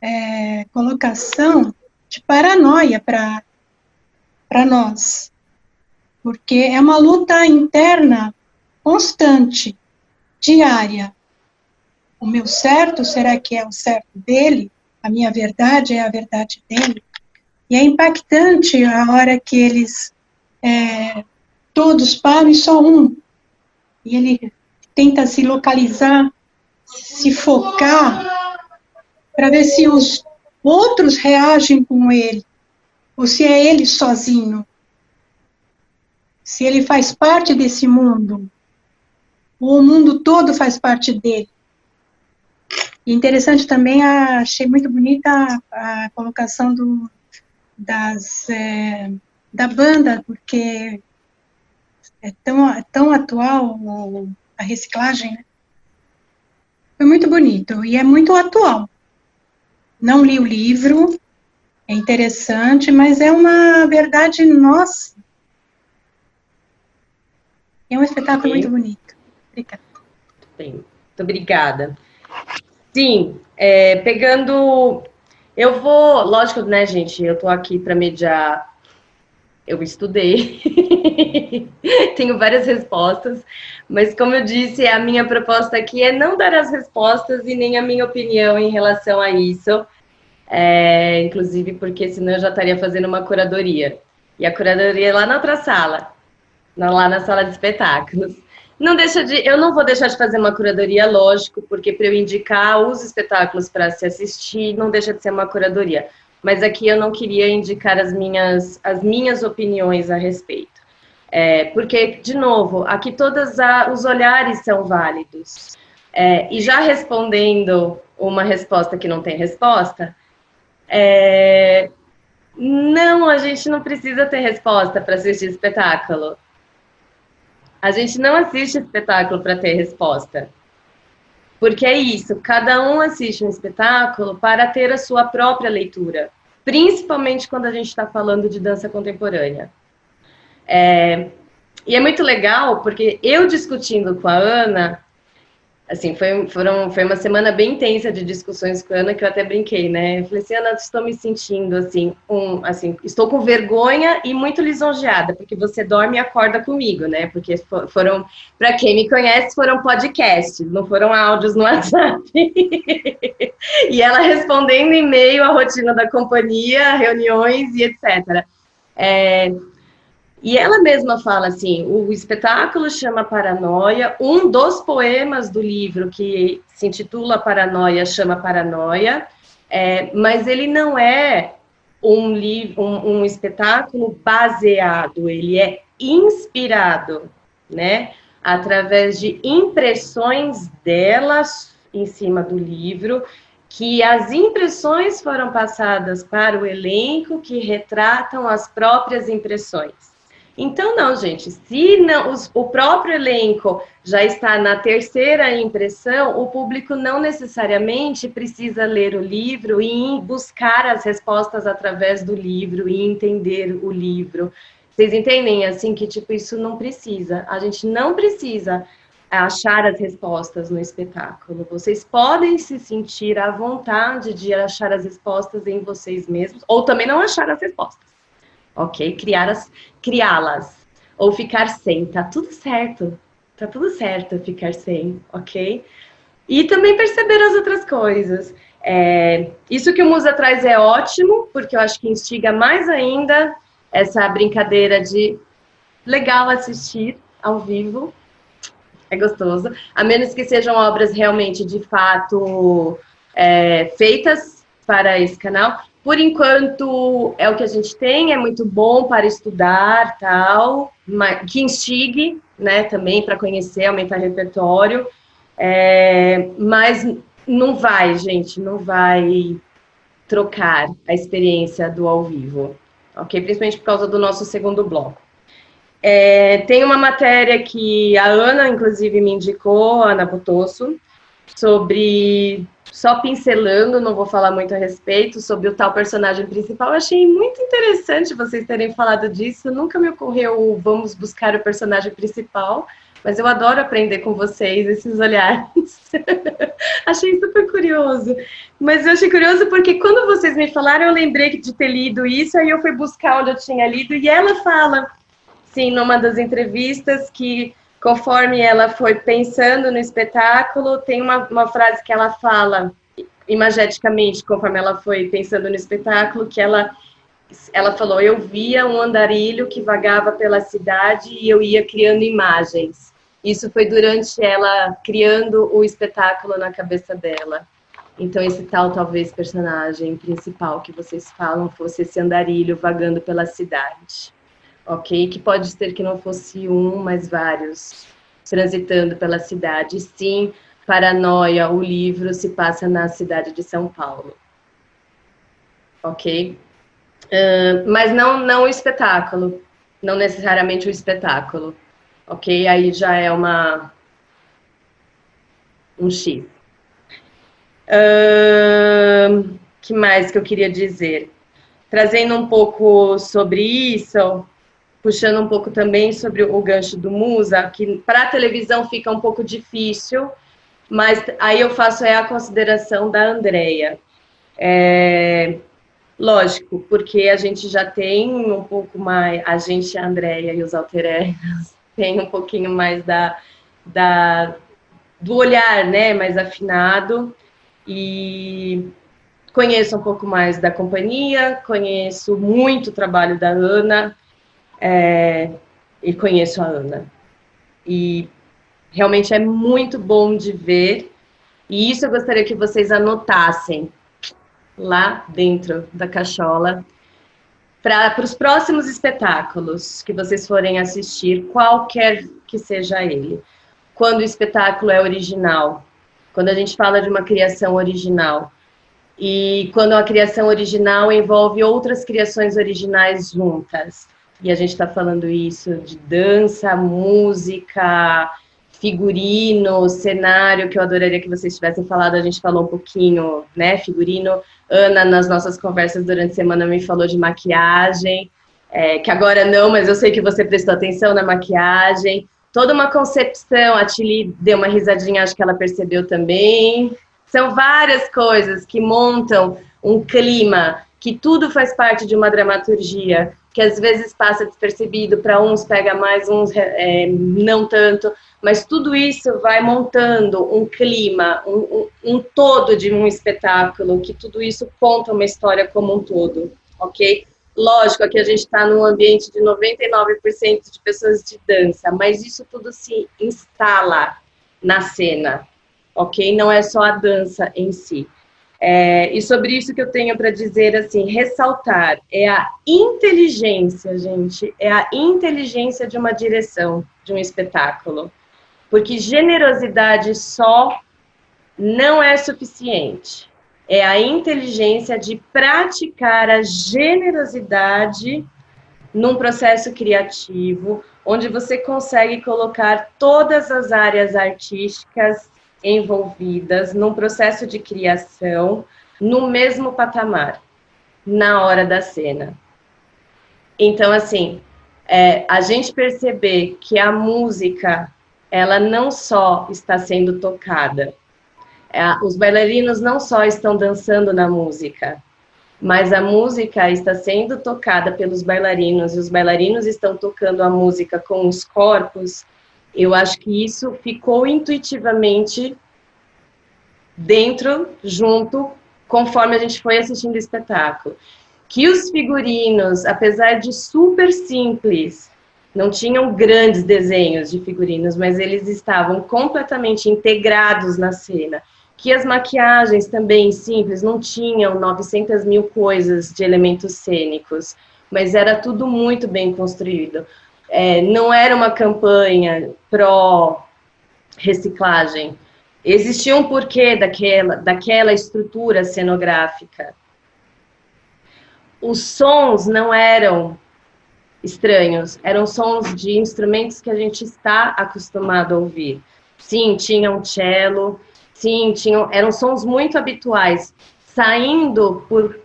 é, colocação de paranoia para nós, porque é uma luta interna constante diária. O meu certo, será que é o certo dele? A minha verdade é a verdade dele? E é impactante a hora que eles é, todos param e só um. E ele tenta se localizar, se focar, para ver se os outros reagem com ele, ou se é ele sozinho. Se ele faz parte desse mundo, ou o mundo todo faz parte dele. E interessante também, achei muito bonita a, a colocação do, das, é, da banda, porque é tão, é tão atual a reciclagem, né? Foi muito bonito e é muito atual. Não li o livro, é interessante, mas é uma verdade nossa. É um espetáculo muito bonito. Obrigada. Bem, muito obrigada. Sim, é, pegando. Eu vou, lógico, né, gente? Eu tô aqui para mediar. Eu estudei, tenho várias respostas, mas como eu disse, a minha proposta aqui é não dar as respostas e nem a minha opinião em relação a isso, é, inclusive porque senão eu já estaria fazendo uma curadoria. E a curadoria é lá na outra sala, lá na sala de espetáculos. Não deixa de, eu não vou deixar de fazer uma curadoria, lógico, porque para eu indicar os espetáculos para se assistir, não deixa de ser uma curadoria. Mas aqui eu não queria indicar as minhas, as minhas opiniões a respeito. É, porque, de novo, aqui todos os olhares são válidos. É, e já respondendo uma resposta que não tem resposta, é, não, a gente não precisa ter resposta para assistir espetáculo. A gente não assiste espetáculo para ter resposta. Porque é isso, cada um assiste um espetáculo para ter a sua própria leitura, principalmente quando a gente está falando de dança contemporânea. É, e é muito legal, porque eu discutindo com a Ana, assim, foi, foram, foi uma semana bem intensa de discussões com a Ana, que eu até brinquei, né? Eu falei assim, Ana, estou me sentindo, assim, um, assim, estou com vergonha e muito lisonjeada, porque você dorme e acorda comigo, né? Porque foram, para quem me conhece, foram podcasts, não foram áudios no WhatsApp. e ela respondendo em meio à rotina da companhia, reuniões e etc. É, e ela mesma fala assim: o espetáculo chama Paranoia, um dos poemas do livro que se intitula Paranoia chama Paranoia, é, mas ele não é um, um, um espetáculo baseado, ele é inspirado, né? Através de impressões delas em cima do livro, que as impressões foram passadas para o elenco que retratam as próprias impressões. Então, não, gente, se não, os, o próprio elenco já está na terceira impressão, o público não necessariamente precisa ler o livro e buscar as respostas através do livro e entender o livro. Vocês entendem, assim, que, tipo, isso não precisa. A gente não precisa achar as respostas no espetáculo. Vocês podem se sentir à vontade de achar as respostas em vocês mesmos, ou também não achar as respostas ok? Criá-las, criá-las ou ficar sem, tá tudo certo, tá tudo certo ficar sem, ok? E também perceber as outras coisas. É, isso que o Musa traz é ótimo, porque eu acho que instiga mais ainda essa brincadeira de legal assistir ao vivo, é gostoso, a menos que sejam obras realmente de fato é, feitas para esse canal. Por enquanto, é o que a gente tem, é muito bom para estudar, tal, que instigue, né, também para conhecer, aumentar repertório, é, mas não vai, gente, não vai trocar a experiência do ao vivo, ok? Principalmente por causa do nosso segundo bloco. É, tem uma matéria que a Ana, inclusive, me indicou, a Ana Botosso, sobre só pincelando, não vou falar muito a respeito, sobre o tal personagem principal. Eu achei muito interessante vocês terem falado disso. Nunca me ocorreu vamos buscar o personagem principal, mas eu adoro aprender com vocês esses olhares. achei super curioso. Mas eu achei curioso porque quando vocês me falaram, eu lembrei de ter lido isso, aí eu fui buscar onde eu tinha lido, e ela fala, sim, numa das entrevistas, que conforme ela foi pensando no espetáculo, tem uma, uma frase que ela fala imageticamente, conforme ela foi pensando no espetáculo, que ela ela falou: Eu via um andarilho que vagava pela cidade e eu ia criando imagens. Isso foi durante ela criando o espetáculo na cabeça dela. Então, esse tal, talvez, personagem principal que vocês falam fosse esse andarilho vagando pela cidade. Ok? Que pode ser que não fosse um, mas vários transitando pela cidade. Sim, Paranoia, o livro se passa na cidade de São Paulo. Ok? Uh, mas não, não o espetáculo. Não necessariamente o espetáculo. Ok? Aí já é uma. Um X. Uh, que mais que eu queria dizer? Trazendo um pouco sobre isso, puxando um pouco também sobre o gancho do Musa, que para a televisão fica um pouco difícil, mas aí eu faço é a consideração da Andrea. É, lógico, porque a gente já tem um pouco mais, a gente, a Andrea e os altereiros, tem um pouquinho mais da, da, do olhar, né, mais afinado, e conheço um pouco mais da companhia, conheço muito o trabalho da Ana, é, e conheço a Ana. E Realmente é muito bom de ver. E isso eu gostaria que vocês anotassem lá dentro da cachola. Para os próximos espetáculos que vocês forem assistir, qualquer que seja ele. Quando o espetáculo é original, quando a gente fala de uma criação original, e quando a criação original envolve outras criações originais juntas. E a gente está falando isso de dança, música, figurino, cenário, que eu adoraria que vocês tivessem falado, a gente falou um pouquinho, né, figurino. Ana, nas nossas conversas durante a semana, me falou de maquiagem, é, que agora não, mas eu sei que você prestou atenção na maquiagem. Toda uma concepção, a Tilly deu uma risadinha, acho que ela percebeu também. São várias coisas que montam um clima, que tudo faz parte de uma dramaturgia, que às vezes passa despercebido, para uns pega mais, uns é, não tanto, mas tudo isso vai montando um clima, um, um, um, todo de um espetáculo, que tudo isso conta uma história como um todo, ok? Lógico, aqui a gente está num ambiente de 99% de pessoas de dança, mas isso tudo se instala na cena, ok? Não é só a dança em si. É, e sobre isso que eu tenho para dizer, assim, ressaltar, é a inteligência, gente, é a inteligência de uma direção, de um espetáculo porque generosidade só não é suficiente. É a inteligência de praticar a generosidade num processo criativo, onde você consegue colocar todas as áreas artísticas envolvidas num processo de criação no mesmo patamar, na hora da cena. Então, assim, é, a gente perceber que a música ela não só está sendo tocada, é, os bailarinos não só estão dançando na música, mas a música está sendo tocada pelos bailarinos e os bailarinos estão tocando a música com os corpos. Eu acho que isso ficou intuitivamente dentro, junto, conforme a gente foi assistindo o espetáculo. Que os figurinos, apesar de super simples, não tinham grandes desenhos de figurinos, mas eles estavam completamente integrados na cena. Que as maquiagens também simples, não tinham 900 mil coisas de elementos cênicos, mas era tudo muito bem construído. É, não era uma campanha pró-reciclagem. Existia um porquê daquela, daquela estrutura cenográfica. Os sons não eram estranhos, eram sons de instrumentos que a gente está acostumado a ouvir. Sim, tinha um cello, sim, tinham, eram sons muito habituais, saindo por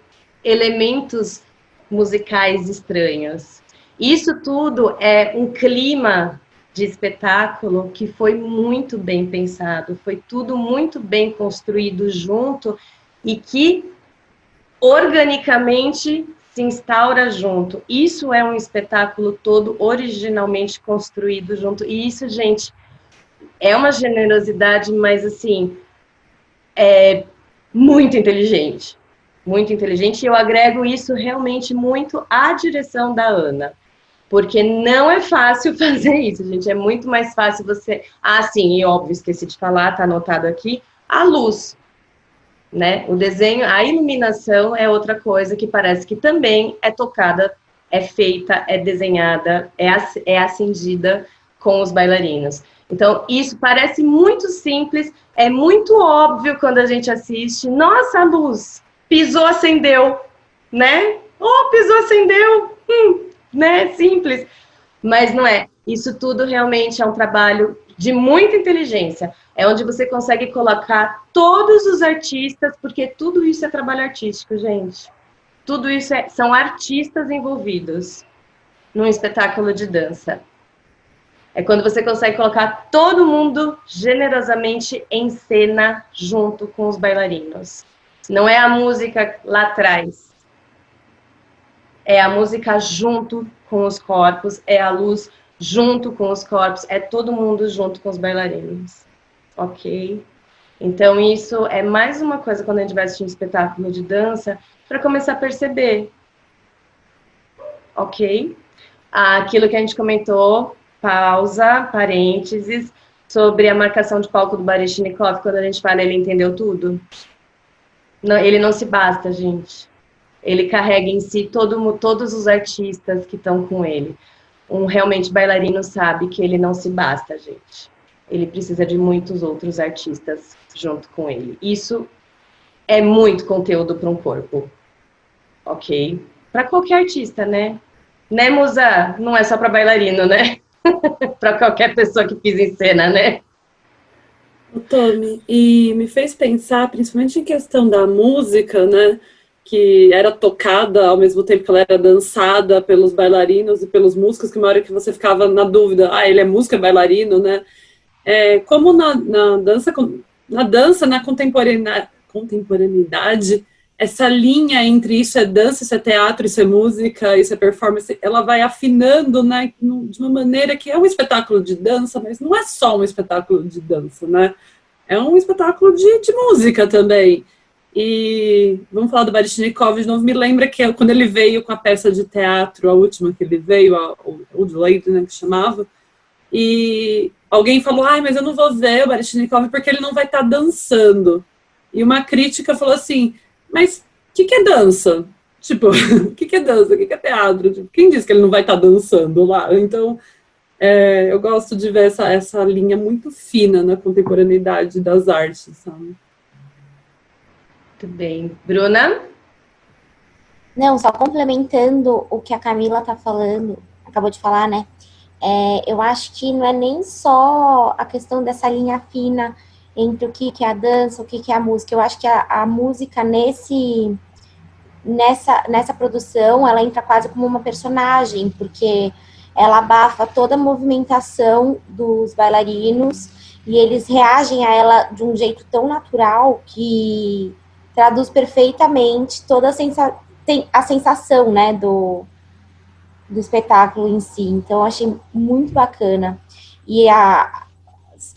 elementos musicais estranhos. Isso tudo é um clima de espetáculo que foi muito bem pensado, foi tudo muito bem construído junto e que organicamente se instaura junto. Isso é um espetáculo todo originalmente construído junto. E isso, gente, é uma generosidade, mas assim, é muito inteligente. Muito inteligente. E eu agrego isso realmente muito à direção da Ana. Porque não é fácil fazer isso, gente. É muito mais fácil você. Ah, sim, e óbvio, esqueci de falar, tá anotado aqui. A luz né? O desenho, a iluminação é outra coisa que parece que também é tocada, é feita, é desenhada, é, é acendida com os bailarinos. Então, isso parece muito simples, é muito óbvio quando a gente assiste. Nossa, a luz pisou, acendeu, né? Oh, pisou, acendeu, hum, né? Simples. Mas não é. Isso tudo realmente é um trabalho de muita inteligência. É onde você consegue colocar todos os artistas, porque tudo isso é trabalho artístico, gente. Tudo isso é, são artistas envolvidos num espetáculo de dança. É quando você consegue colocar todo mundo generosamente em cena junto com os bailarinos. Não é a música lá atrás. É a música junto com os corpos, é a luz junto com os corpos, é todo mundo junto com os bailarinos ok? Então, isso é mais uma coisa quando a gente vai assistir um espetáculo de dança, para começar a perceber, ok? Aquilo que a gente comentou, pausa, parênteses, sobre a marcação de palco do Baryshnikov, quando a gente fala ele entendeu tudo. Não, ele não se basta, gente. Ele carrega em si todo, todos os artistas que estão com ele. Um realmente bailarino sabe que ele não se basta, gente ele precisa de muitos outros artistas junto com ele. Isso é muito conteúdo para um corpo, ok? Para qualquer artista, né? Né, Musa? Não é só para bailarino, né? para qualquer pessoa que pisa em cena, né? O Tommy, e me fez pensar, principalmente em questão da música, né? Que era tocada ao mesmo tempo que ela era dançada pelos bailarinos e pelos músicos, que uma hora que você ficava na dúvida, ah, ele é música, é bailarino, né? é, como na, na, dança, na dança, na contemporaneidade, essa linha entre isso é dança, isso é teatro, isso é música, isso é performance, ela vai afinando, né, de uma maneira que é um espetáculo de dança, mas não é só um espetáculo de dança, né? É um espetáculo de, de música também. E vamos falar do Baryshnikov de novo. Me lembra que quando ele veio com a peça de teatro, a última que ele veio, a Old Lady, né, que chamava, e alguém falou, ai, mas eu não vou ver o Baryshnikov porque ele não vai estar tá dançando. E uma crítica falou assim, mas o que, que é dança? Tipo, o que, que é dança? O que, que é teatro? Tipo, quem disse que ele não vai estar tá dançando lá? Então, é, eu gosto de ver essa, essa linha muito fina na contemporaneidade das artes, sabe? Muito bem. Bruna? Não, só complementando o que a Camila tá falando, acabou de falar, né? É, eu acho que não é nem só a questão dessa linha fina entre o que, que é a dança, o que, que é a música. Eu acho que a, a música nesse nessa, nessa produção ela entra quase como uma personagem, porque ela abafa toda a movimentação dos bailarinos e eles reagem a ela de um jeito tão natural que traduz perfeitamente toda a, sensa a sensação né, do, do espetáculo em si. Então, achei muito bacana. E a,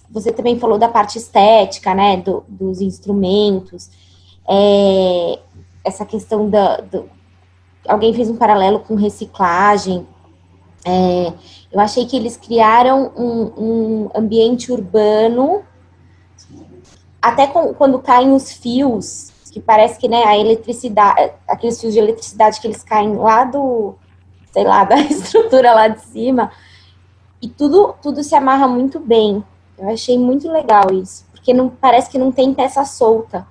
você também falou da parte estética, né, do, dos instrumentos, é, essa questão da, do, alguém fez um paralelo com reciclagem. É, eu achei que eles criaram um, um ambiente urbano, até com, quando caem os fios, que parece que né, a eletricidade, aqueles fios de eletricidade que eles caem lá do, sei lá, da estrutura lá de cima. E tudo, tudo se amarra muito bem. Eu achei muito legal isso, porque não parece que não tem peça solta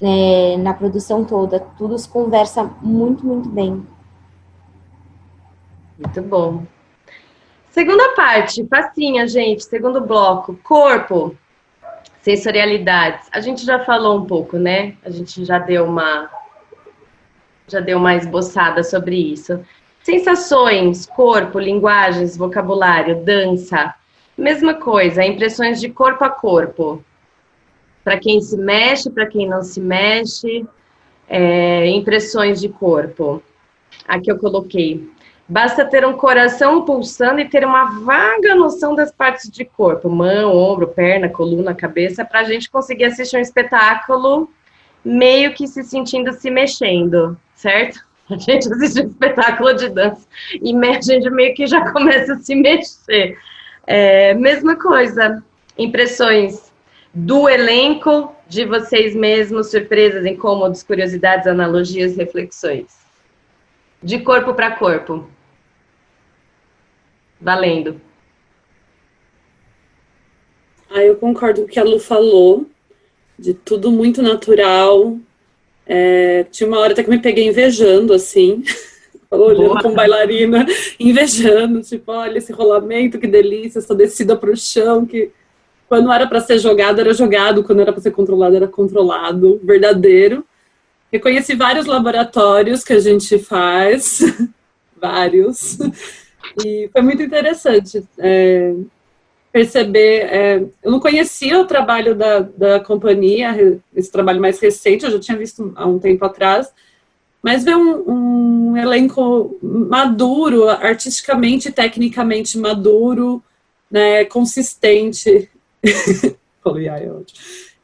né, na produção toda. Tudo se conversa muito, muito bem. Muito bom. Segunda parte, facinha, gente. Segundo bloco, corpo, sensorialidades. A gente já falou um pouco, né? A gente já deu uma já deu uma esboçada sobre isso. Sensações, corpo, linguagens, vocabulário, dança. Mesma coisa, impressões de corpo a corpo. Para quem se mexe, para quem não se mexe. É, impressões de corpo. Aqui eu coloquei. Basta ter um coração pulsando e ter uma vaga noção das partes de corpo, mão, ombro, perna, coluna, cabeça, para a gente conseguir assistir um espetáculo meio que se sentindo se mexendo, certo? A gente assiste um espetáculo de dança e a gente meio que já começa a se mexer. É, mesma coisa, impressões do elenco, de vocês mesmos, surpresas, incômodos, curiosidades, analogias, reflexões. De corpo para corpo. Valendo. Ah, eu concordo com o que a Lu falou, de tudo muito natural. É, tinha uma hora até que me peguei invejando, assim, olhando Boa. com bailarina, invejando, tipo, olha esse rolamento, que delícia, essa descida para o chão, que quando era para ser jogado, era jogado, quando era para ser controlado, era controlado, verdadeiro. Reconheci vários laboratórios que a gente faz, vários, e foi muito interessante é, perceber. É, eu não conhecia o trabalho da, da companhia, esse trabalho mais recente, eu já tinha visto há um tempo atrás, mas ver um, um elenco maduro, artisticamente e tecnicamente maduro, né, consistente.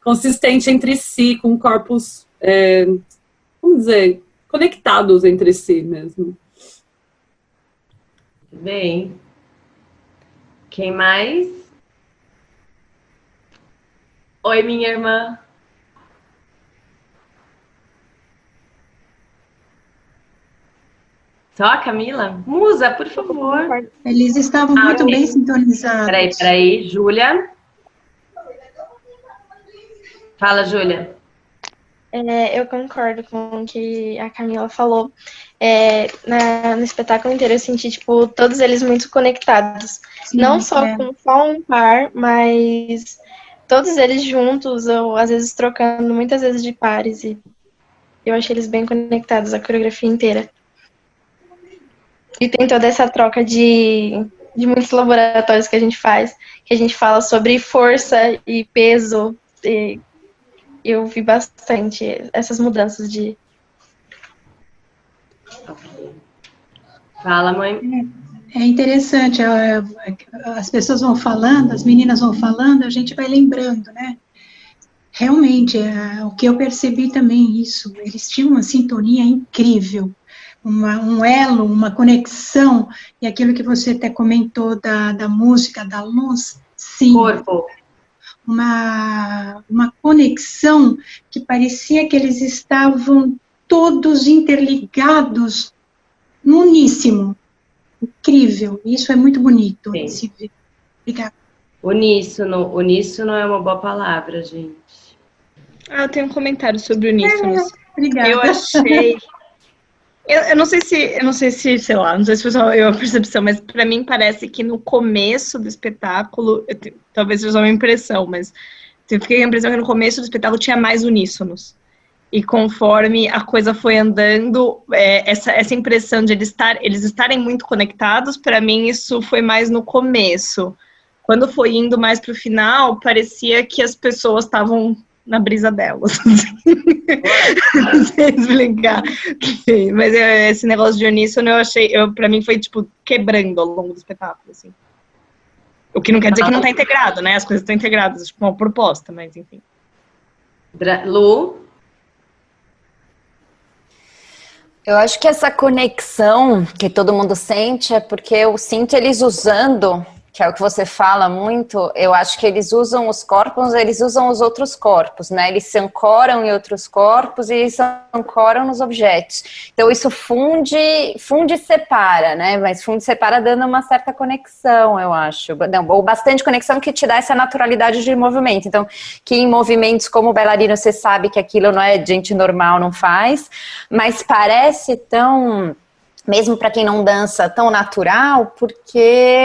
consistente entre si, com corpos é, vamos dizer, conectados entre si mesmo. Bem. Quem mais? Oi, minha irmã. Só Camila? Musa, por favor. Eles estavam ah, muito bem sintonizados. Peraí, peraí. Júlia. Fala, Júlia. É, eu concordo com o que a Camila falou. É, na, no espetáculo inteiro eu senti, tipo, todos eles muito conectados. Sim, Não só é. com só um par, mas todos eles juntos, ou às vezes trocando, muitas vezes de pares. E eu achei eles bem conectados, a coreografia inteira. E tem toda essa troca de, de muitos laboratórios que a gente faz, que a gente fala sobre força e peso, e eu vi bastante essas mudanças de. Fala, mãe. É, é interessante, é, as pessoas vão falando, as meninas vão falando, a gente vai lembrando, né? Realmente, é, o que eu percebi também isso, eles tinham uma sintonia incrível, uma, um elo, uma conexão, e aquilo que você até comentou da, da música, da luz, sim. Corpo uma, uma conexão que parecia que eles estavam todos interligados, uníssimo. Incrível. Isso é muito bonito ver. Obrigada. Uníssono. Uníssono é uma boa palavra, gente. Ah, eu tenho um comentário sobre uníssono. É, obrigada. Eu achei eu, eu, não sei se, eu não sei se, sei lá, não sei se foi só eu a percepção, mas para mim parece que no começo do espetáculo, te, talvez seja uma impressão, mas eu fiquei com a impressão que no começo do espetáculo tinha mais uníssonos. E conforme a coisa foi andando, é, essa, essa impressão de eles, estar, eles estarem muito conectados, para mim isso foi mais no começo. Quando foi indo mais para o final, parecia que as pessoas estavam na brisa delas. não sei explicar. Mas esse negócio de uníssono eu achei, eu, pra mim foi tipo quebrando ao longo do espetáculo, assim. O que não quer dizer que não tá integrado, né? As coisas estão integradas, tipo, uma proposta, mas enfim. Lu? Eu acho que essa conexão que todo mundo sente é porque eu sinto eles usando que é o que você fala muito, eu acho que eles usam os corpos, eles usam os outros corpos, né? Eles se ancoram em outros corpos e se ancoram nos objetos. Então isso funde, funde e separa, né? Mas funde e separa dando uma certa conexão, eu acho. Não, ou bastante conexão que te dá essa naturalidade de movimento. Então, que em movimentos como bailarino você sabe que aquilo não é gente normal, não faz, mas parece tão mesmo para quem não dança tão natural, porque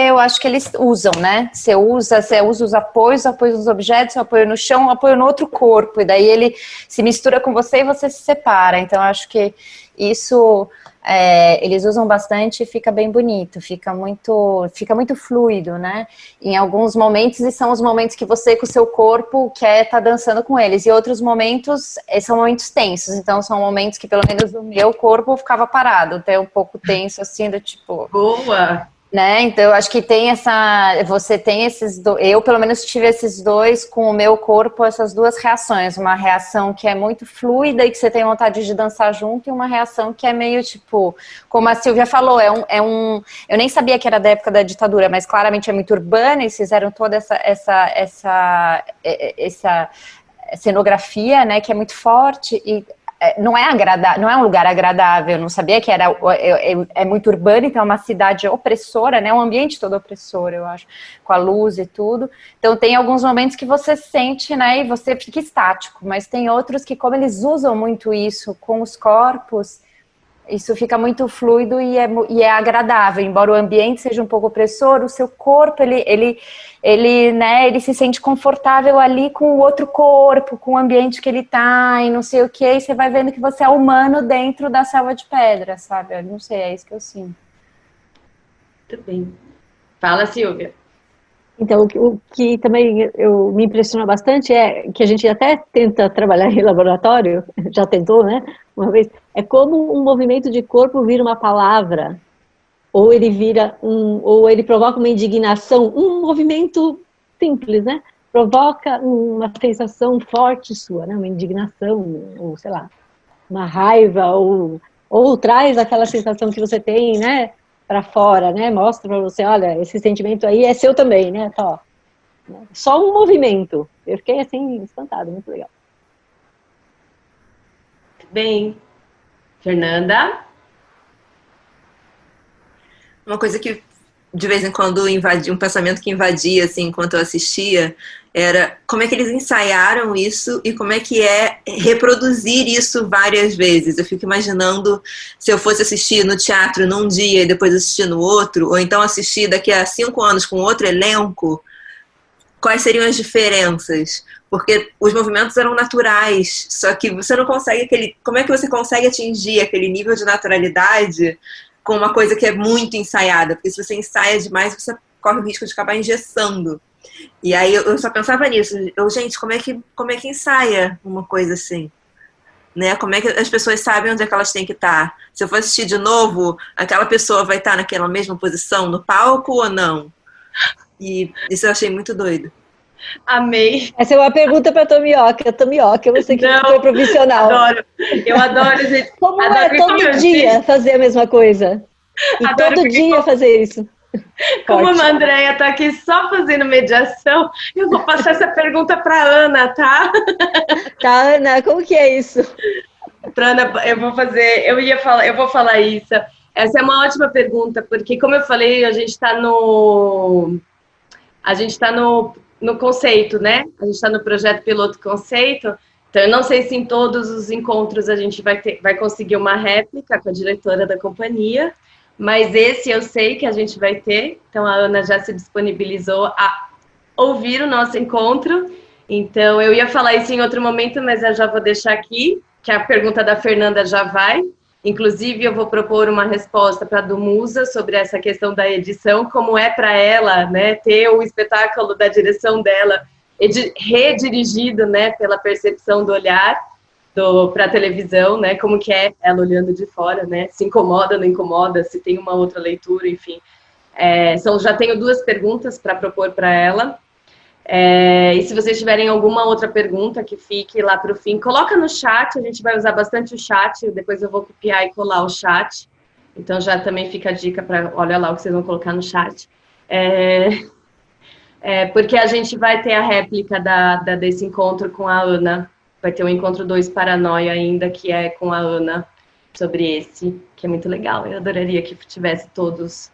eu acho que eles usam, né? Você usa, você usa os apoios, apoios nos objetos, apoio no chão, apoio no outro corpo, e daí ele se mistura com você e você se separa. Então, acho que isso é, eles usam bastante e fica bem bonito, fica muito, fica muito fluido, né? Em alguns momentos, e são os momentos que você com o seu corpo quer estar tá dançando com eles, e outros momentos eh, são momentos tensos, então são momentos que pelo menos o meu corpo ficava parado, até um pouco tenso, assim, do tipo. Boa! Né? Então, eu acho que tem essa. Você tem esses. Do, eu, pelo menos, tive esses dois com o meu corpo, essas duas reações. Uma reação que é muito fluida e que você tem vontade de dançar junto, e uma reação que é meio tipo. Como a Silvia falou, é um. É um eu nem sabia que era da época da ditadura, mas claramente é muito urbana, e fizeram toda essa. essa, essa, essa cenografia, né, que é muito forte e não é não é um lugar agradável. Eu não sabia que era é, é, é, muito urbano, então é uma cidade opressora, né? Um ambiente todo opressor, eu acho, com a luz e tudo. Então tem alguns momentos que você sente, né? E você fica estático, mas tem outros que, como eles usam muito isso com os corpos, isso fica muito fluido e é, e é agradável. Embora o ambiente seja um pouco opressor, o seu corpo, ele, ele, ele, né, ele se sente confortável ali com o outro corpo, com o ambiente que ele tá e não sei o que, e você vai vendo que você é humano dentro da selva de pedra, sabe? Eu não sei, é isso que eu sinto. Muito bem. Fala, Silvia. Então, o que também eu, me impressiona bastante é que a gente até tenta trabalhar em laboratório, já tentou, né, uma vez, é como um movimento de corpo vira uma palavra, ou ele vira um, ou ele provoca uma indignação, um movimento simples, né, provoca uma sensação forte sua, né, uma indignação, ou sei lá, uma raiva, ou, ou traz aquela sensação que você tem, né, para fora, né? Mostra para você, olha, esse sentimento aí é seu também, né? Só, só um movimento. Eu fiquei assim espantado, muito legal. Bem, Fernanda. Uma coisa que de vez em quando invadia, um pensamento que invadia assim enquanto eu assistia era como é que eles ensaiaram isso e como é que é reproduzir isso várias vezes. Eu fico imaginando se eu fosse assistir no teatro num dia e depois assistir no outro, ou então assistir daqui a cinco anos com outro elenco, quais seriam as diferenças? Porque os movimentos eram naturais, só que você não consegue aquele. Como é que você consegue atingir aquele nível de naturalidade com uma coisa que é muito ensaiada? Porque se você ensaia demais, você corre o risco de acabar engessando. E aí eu só pensava nisso. Eu, gente, como é que, como é que ensaia uma coisa assim? Né? Como é que as pessoas sabem onde é que elas têm que estar? Se eu for assistir de novo, aquela pessoa vai estar naquela mesma posição no palco ou não? E isso eu achei muito doido. Amei. Essa é uma pergunta para Tomioka. Tomioka, você que não, foi profissional. Adoro. Eu adoro, gente. Como adoro é todo dia fazer a mesma coisa? E adoro todo dia fazer isso. Como Pode. a Andréia está aqui só fazendo mediação, eu vou passar essa pergunta para Ana, tá? Tá, Ana, como que é isso? Para Ana, eu vou fazer, eu ia falar, eu vou falar isso. Essa é uma ótima pergunta, porque como eu falei, a gente está no a gente está no, no conceito, né? A gente está no projeto piloto conceito. Então, eu não sei se em todos os encontros a gente vai, ter, vai conseguir uma réplica com a diretora da companhia, mas esse eu sei que a gente vai ter, então a Ana já se disponibilizou a ouvir o nosso encontro. Então eu ia falar isso em outro momento, mas eu já vou deixar aqui, que a pergunta da Fernanda já vai. Inclusive, eu vou propor uma resposta para a Dumusa sobre essa questão da edição, como é para ela né, ter o espetáculo da direção dela redirigido né, pela percepção do olhar para a televisão, né? Como que é ela olhando de fora, né? Se incomoda, não incomoda, se tem uma outra leitura, enfim. É, são, já tenho duas perguntas para propor para ela. É, e se vocês tiverem alguma outra pergunta que fique lá para o fim, coloca no chat, a gente vai usar bastante o chat, depois eu vou copiar e colar o chat. Então já também fica a dica para, olha lá o que vocês vão colocar no chat. É, é, porque a gente vai ter a réplica da, da, desse encontro com a Ana vai ter um encontro 2 Paranoia ainda, que é com a Ana, sobre esse, que é muito legal. Eu adoraria que tivesse todos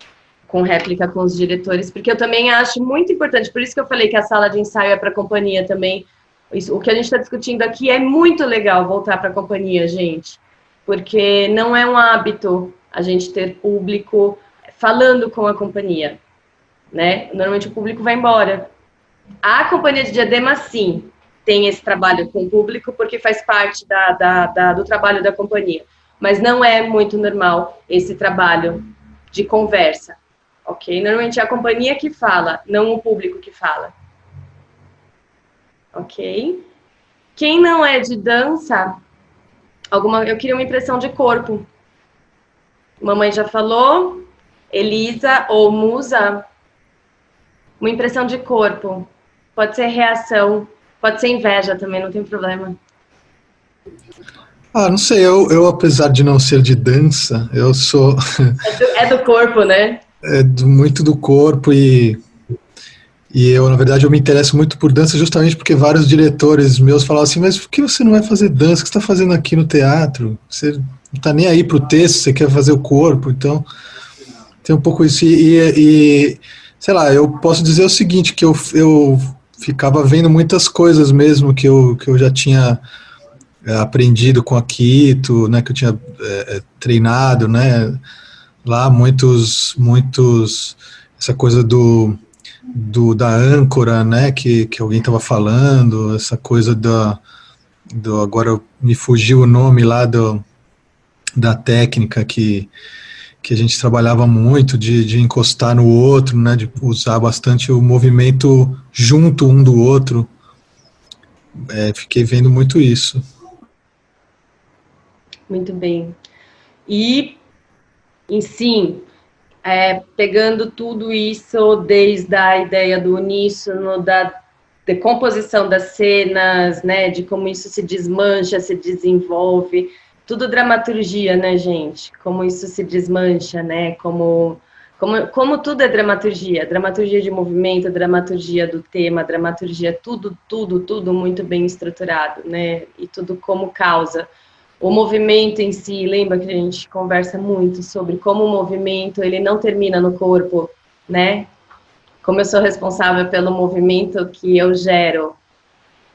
com réplica com os diretores, porque eu também acho muito importante, por isso que eu falei que a sala de ensaio é para a companhia também. Isso, o que a gente está discutindo aqui é muito legal voltar para a companhia, gente, porque não é um hábito a gente ter público falando com a companhia, né? Normalmente o público vai embora. A companhia de Diadema, sim, tem esse trabalho com o público, porque faz parte da, da, da, do trabalho da companhia. mas não é muito normal esse trabalho de conversa, ok? Normalmente é a companhia que fala, não o público que fala, ok? Quem não é de dança, alguma, eu queria uma impressão de corpo. Mamãe já falou, Elisa ou Musa, uma impressão de corpo. Pode ser reação, pode ser inveja também, não tem problema. Ah, não sei, eu, eu apesar de não ser de dança, eu sou. É do, é do corpo, né? É muito do corpo e. E eu, na verdade, eu me interesso muito por dança justamente porque vários diretores meus falavam assim, mas por que você não vai fazer dança? O que você está fazendo aqui no teatro? Você não está nem aí para o texto, você quer fazer o corpo, então tem um pouco isso. E, e, sei lá, eu posso dizer o seguinte, que eu, eu ficava vendo muitas coisas mesmo que eu, que eu já tinha é, aprendido com a Quito, né, que eu tinha é, é, treinado, né, lá muitos, muitos, essa coisa do, do da âncora, né, que, que alguém estava falando, essa coisa da, do, agora me fugiu o nome lá do, da técnica que, que a gente trabalhava muito de, de encostar no outro, né, de usar bastante o movimento junto um do outro, é, fiquei vendo muito isso. Muito bem. E, em sim, é, pegando tudo isso desde a ideia do uníssono, da decomposição das cenas, né, de como isso se desmancha, se desenvolve, tudo dramaturgia, né, gente? Como isso se desmancha, né? Como, como, como tudo é dramaturgia, dramaturgia de movimento, dramaturgia do tema, dramaturgia, tudo, tudo, tudo muito bem estruturado, né? E tudo como causa o movimento em si, lembra que a gente conversa muito sobre como o movimento ele não termina no corpo, né? Como eu sou responsável pelo movimento que eu gero,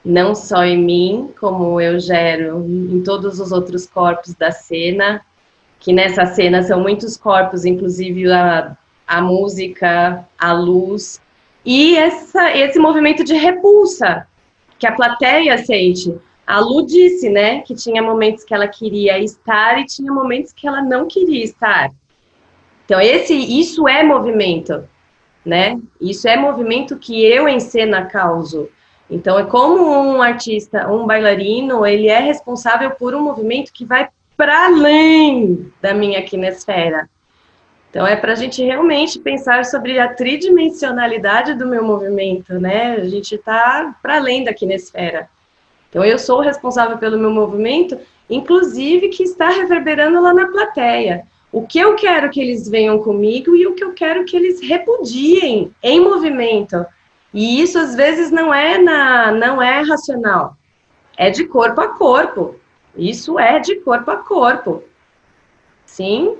não só em mim, como eu gero em todos os outros corpos da cena, que nessa cena são muitos corpos, inclusive a, a música, a luz, e essa, esse movimento de repulsa que a plateia sente a Lu disse, né, que tinha momentos que ela queria estar e tinha momentos que ela não queria estar. Então, esse, isso é movimento, né? Isso é movimento que eu em cena causo. Então, é como um artista, um bailarino, ele é responsável por um movimento que vai para além da minha quinesfera. Então, é para a gente realmente pensar sobre a tridimensionalidade do meu movimento, né? A gente está para além da quinesfera. Então, eu sou responsável pelo meu movimento, inclusive que está reverberando lá na plateia. O que eu quero que eles venham comigo e o que eu quero que eles repudiem em movimento. E isso às vezes não é na, não é racional. É de corpo a corpo. Isso é de corpo a corpo. Sim?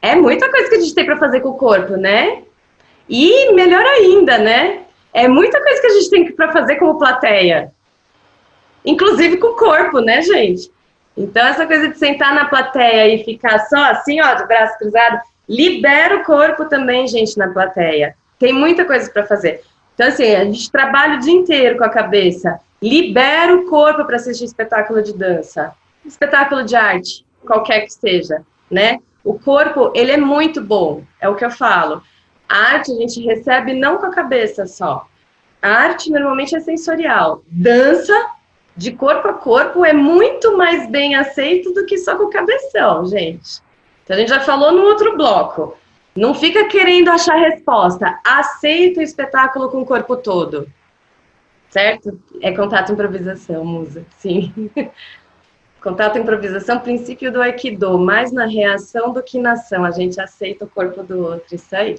É muita coisa que a gente tem para fazer com o corpo, né? E melhor ainda, né? É muita coisa que a gente tem para fazer como plateia. Inclusive com o corpo, né, gente? Então, essa coisa de sentar na plateia e ficar só assim, ó, de braço cruzado, libera o corpo também, gente, na plateia. Tem muita coisa para fazer. Então, assim, a gente trabalha o dia inteiro com a cabeça. Libera o corpo para assistir espetáculo de dança, espetáculo de arte, qualquer que seja, né? O corpo, ele é muito bom, é o que eu falo. A arte a gente recebe não com a cabeça só. A arte normalmente é sensorial. Dança, de corpo a corpo, é muito mais bem aceito do que só com o cabeção, gente. Então a gente já falou no outro bloco. Não fica querendo achar resposta. Aceita o espetáculo com o corpo todo. Certo? É contato improvisação, musa. Sim. contato improvisação, princípio do Aikido, mais na reação do que na ação. A gente aceita o corpo do outro. Isso aí.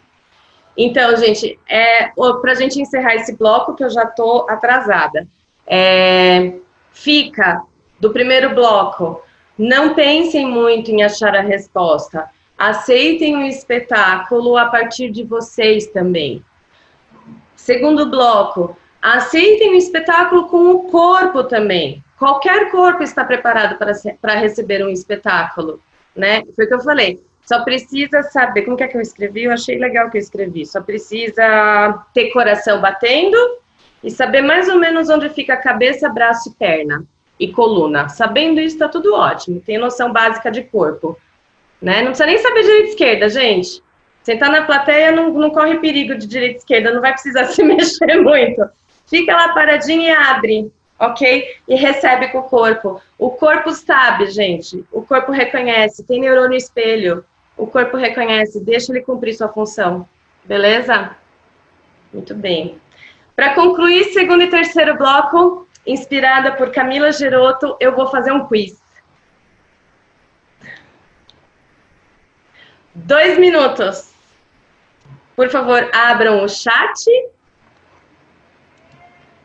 Então, gente, é, para a gente encerrar esse bloco, que eu já estou atrasada, é, fica do primeiro bloco. Não pensem muito em achar a resposta. Aceitem o espetáculo a partir de vocês também. Segundo bloco, aceitem o espetáculo com o corpo também. Qualquer corpo está preparado para, para receber um espetáculo, né? Foi o que eu falei. Só precisa saber, como que é que eu escrevi? Eu achei legal que eu escrevi. Só precisa ter coração batendo e saber mais ou menos onde fica cabeça, braço e perna. e coluna. Sabendo isso, está tudo ótimo. Tem noção básica de corpo. Né? Não precisa nem saber direita e esquerda, gente. Sentar na plateia não, não corre perigo de direita e esquerda, não vai precisar se mexer muito. Fica lá paradinho e abre, ok? E recebe com o corpo. O corpo sabe, gente. O corpo reconhece. Tem neurônio espelho. O corpo reconhece. Deixa ele cumprir sua função. Beleza? Muito bem. Para concluir segundo e terceiro bloco, inspirada por Camila Geroto, eu vou fazer um quiz. Dois minutos. Por favor, abram o chat.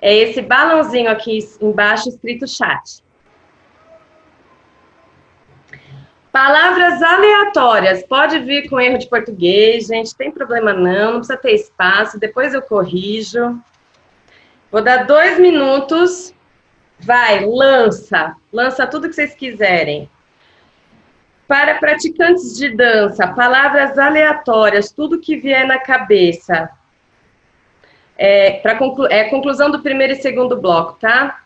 É esse balãozinho aqui embaixo escrito chat. Palavras aleatórias. Pode vir com erro de português, gente. Tem problema não. Não precisa ter espaço. Depois eu corrijo. Vou dar dois minutos. Vai, lança. Lança tudo que vocês quiserem. Para praticantes de dança, palavras aleatórias, tudo que vier na cabeça. É, para conclu é conclusão do primeiro e segundo bloco, tá?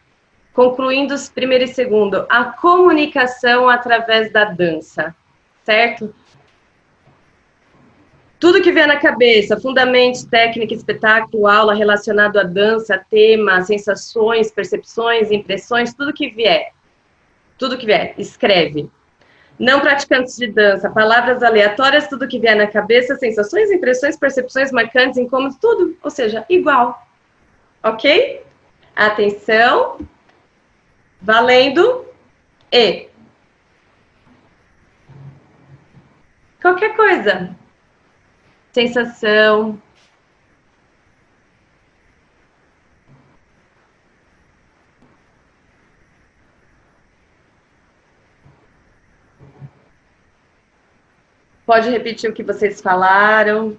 Concluindo os primeiro e segundo, a comunicação através da dança, certo? Tudo que vier na cabeça, fundamentos, técnica, espetáculo, aula relacionado à dança, tema, sensações, percepções, impressões, tudo que vier. Tudo que vier, escreve. Não praticantes de dança, palavras aleatórias, tudo que vier na cabeça, sensações, impressões, percepções marcantes, incômodos, tudo, ou seja, igual. Ok? Atenção. Valendo. E. Qualquer coisa. Sensação. Pode repetir o que vocês falaram?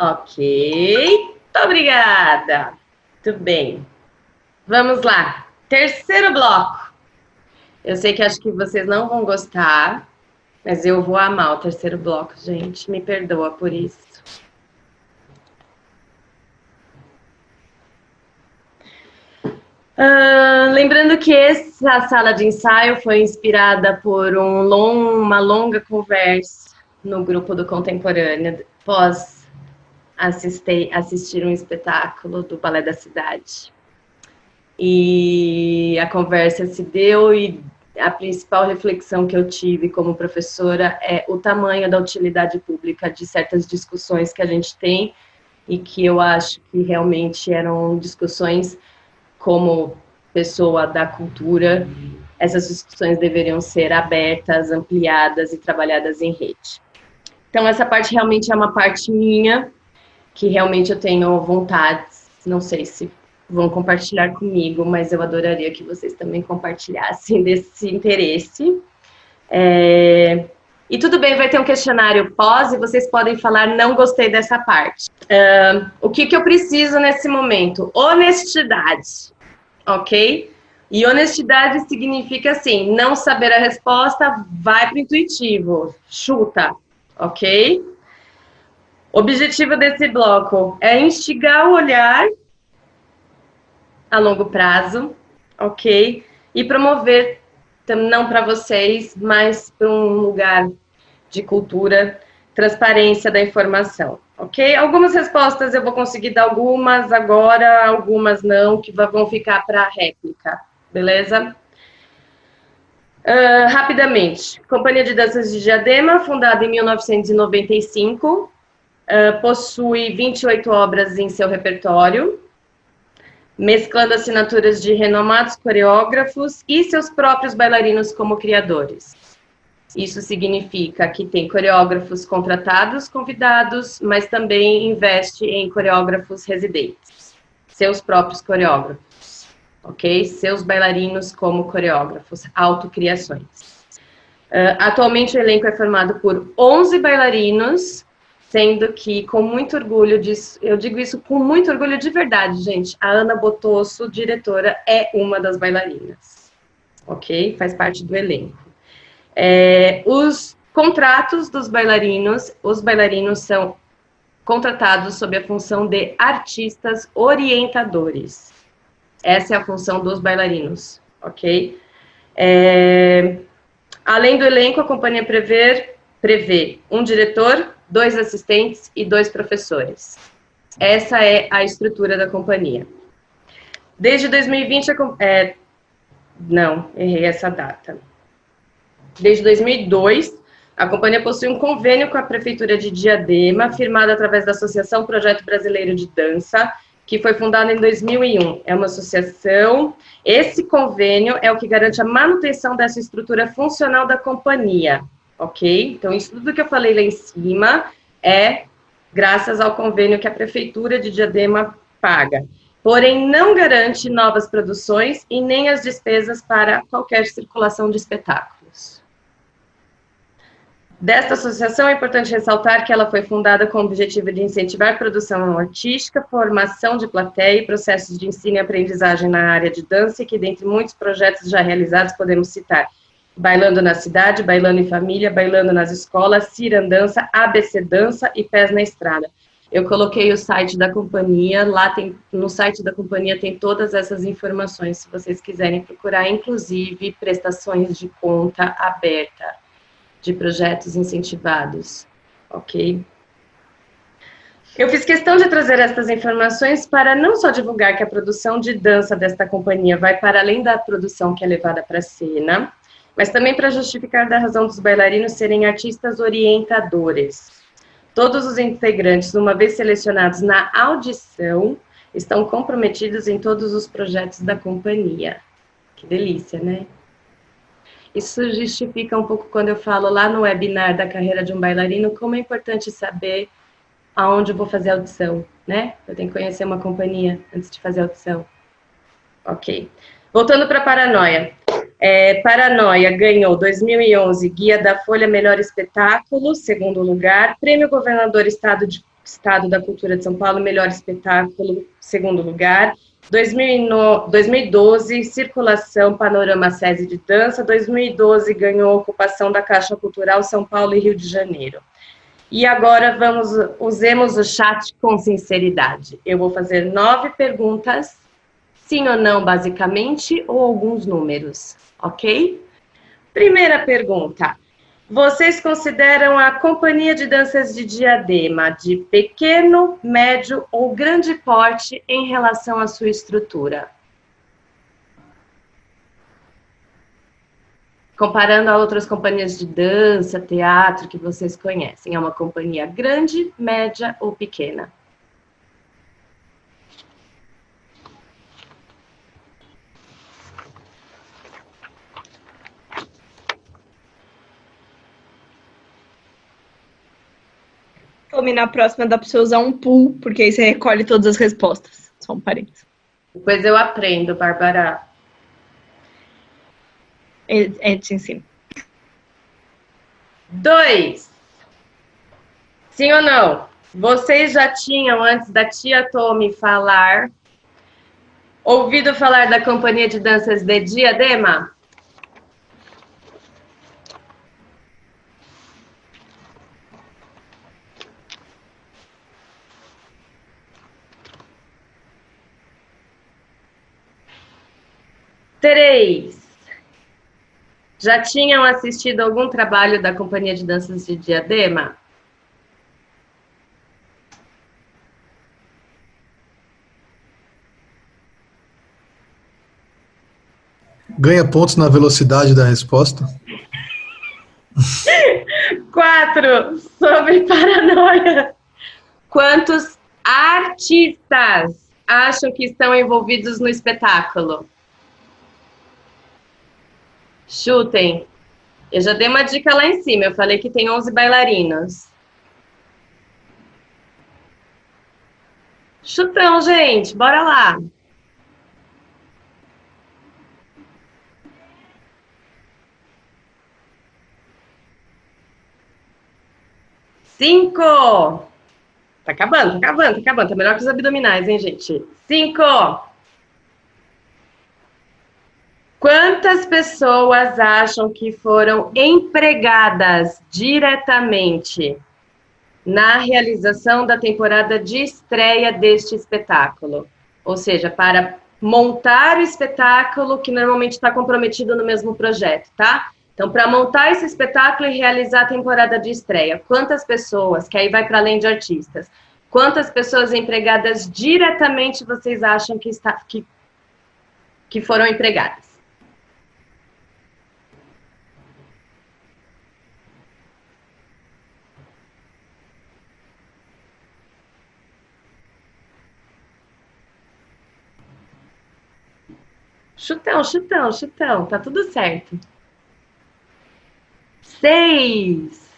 Ok, muito obrigada. Muito bem. Vamos lá. Terceiro bloco. Eu sei que acho que vocês não vão gostar, mas eu vou amar o terceiro bloco, gente. Me perdoa por isso. Uh, lembrando que essa sala de ensaio foi inspirada por um long, uma longa conversa no grupo do Contemporâneo pós assistir, assistir um espetáculo do Balé da Cidade. E a conversa se deu e a principal reflexão que eu tive como professora é o tamanho da utilidade pública de certas discussões que a gente tem e que eu acho que realmente eram discussões como pessoa da cultura, essas discussões deveriam ser abertas, ampliadas e trabalhadas em rede. Então, essa parte realmente é uma parte minha, que realmente eu tenho vontade, não sei se vão compartilhar comigo, mas eu adoraria que vocês também compartilhassem desse interesse. É... E tudo bem, vai ter um questionário pós e vocês podem falar, não gostei dessa parte. Uh, o que, que eu preciso nesse momento? Honestidade, ok? E honestidade significa assim, não saber a resposta, vai para intuitivo, chuta, ok? Objetivo desse bloco é instigar o olhar a longo prazo, ok? E promover não para vocês, mas para um lugar de cultura, transparência da informação, ok? Algumas respostas eu vou conseguir dar algumas agora, algumas não, que vão ficar para a réplica, beleza? Uh, rapidamente, Companhia de Danças de Diadema, fundada em 1995, uh, possui 28 obras em seu repertório, mesclando assinaturas de renomados coreógrafos e seus próprios bailarinos como criadores. Isso significa que tem coreógrafos contratados, convidados, mas também investe em coreógrafos residentes, seus próprios coreógrafos, ok? Seus bailarinos como coreógrafos, autocriações. Uh, atualmente o elenco é formado por 11 bailarinos sendo que com muito orgulho disso, eu digo isso com muito orgulho de verdade, gente. A Ana Botosso, diretora, é uma das bailarinas, ok? Faz parte do elenco. É, os contratos dos bailarinos, os bailarinos são contratados sob a função de artistas orientadores. Essa é a função dos bailarinos, ok? É, além do elenco, a companhia prevê, prevê um diretor, dois assistentes e dois professores. Essa é a estrutura da companhia. Desde 2020, é, não, errei essa data. Desde 2002, a companhia possui um convênio com a Prefeitura de Diadema, firmado através da Associação Projeto Brasileiro de Dança, que foi fundada em 2001. É uma associação. Esse convênio é o que garante a manutenção dessa estrutura funcional da companhia ok? Então, isso tudo que eu falei lá em cima é graças ao convênio que a Prefeitura de Diadema paga. Porém, não garante novas produções e nem as despesas para qualquer circulação de espetáculos. Desta associação, é importante ressaltar que ela foi fundada com o objetivo de incentivar produção artística, formação de plateia e processos de ensino e aprendizagem na área de dança, que, dentre muitos projetos já realizados, podemos citar Bailando na Cidade, Bailando em Família, Bailando nas Escolas, Cirandança, ABC Dança e Pés na Estrada. Eu coloquei o site da companhia, lá tem, no site da companhia tem todas essas informações, se vocês quiserem procurar, inclusive prestações de conta aberta de projetos incentivados, ok? Eu fiz questão de trazer estas informações para não só divulgar que a produção de dança desta companhia vai para além da produção que é levada para a cena, mas também para justificar da razão dos bailarinos serem artistas orientadores. Todos os integrantes, uma vez selecionados na audição, estão comprometidos em todos os projetos da companhia. Que delícia, né? Isso justifica um pouco quando eu falo lá no webinar da carreira de um bailarino, como é importante saber aonde eu vou fazer a audição, né? Eu tenho que conhecer uma companhia antes de fazer a audição. Ok. Voltando para Paranoia. É, Paranoia ganhou 2011 Guia da Folha Melhor Espetáculo, segundo lugar. Prêmio Governador Estado, de, Estado da Cultura de São Paulo, Melhor Espetáculo, segundo lugar. 2012, Circulação Panorama SESI de Dança. 2012 ganhou Ocupação da Caixa Cultural São Paulo e Rio de Janeiro. E agora vamos, usemos o chat com sinceridade. Eu vou fazer nove perguntas Sim ou não, basicamente, ou alguns números, ok? Primeira pergunta. Vocês consideram a companhia de danças de diadema de pequeno, médio ou grande porte em relação à sua estrutura? Comparando a outras companhias de dança, teatro que vocês conhecem, é uma companhia grande, média ou pequena? Tome na próxima dá para você usar um pool, porque aí você recolhe todas as respostas. Só um parênteses. Depois eu aprendo, Bárbara. É, é te ensino. Dois. Sim ou não? Vocês já tinham, antes da tia Tommy falar, ouvido falar da companhia de danças de Diadema? Três. Já tinham assistido algum trabalho da Companhia de Danças de Diadema? Ganha pontos na velocidade da resposta? Quatro, sobre paranoia. Quantos artistas acham que estão envolvidos no espetáculo? Chutem. Eu já dei uma dica lá em cima. Eu falei que tem 11 bailarinos. Chutão, gente. Bora lá. Cinco. Tá acabando, tá acabando, tá acabando. Tá melhor que os abdominais, hein, gente? Cinco. Quantas pessoas acham que foram empregadas diretamente na realização da temporada de estreia deste espetáculo? Ou seja, para montar o espetáculo que normalmente está comprometido no mesmo projeto, tá? Então, para montar esse espetáculo e realizar a temporada de estreia, quantas pessoas, que aí vai para além de artistas, quantas pessoas empregadas diretamente vocês acham que, está, que, que foram empregadas? Chutão, chutão, chutão, tá tudo certo seis.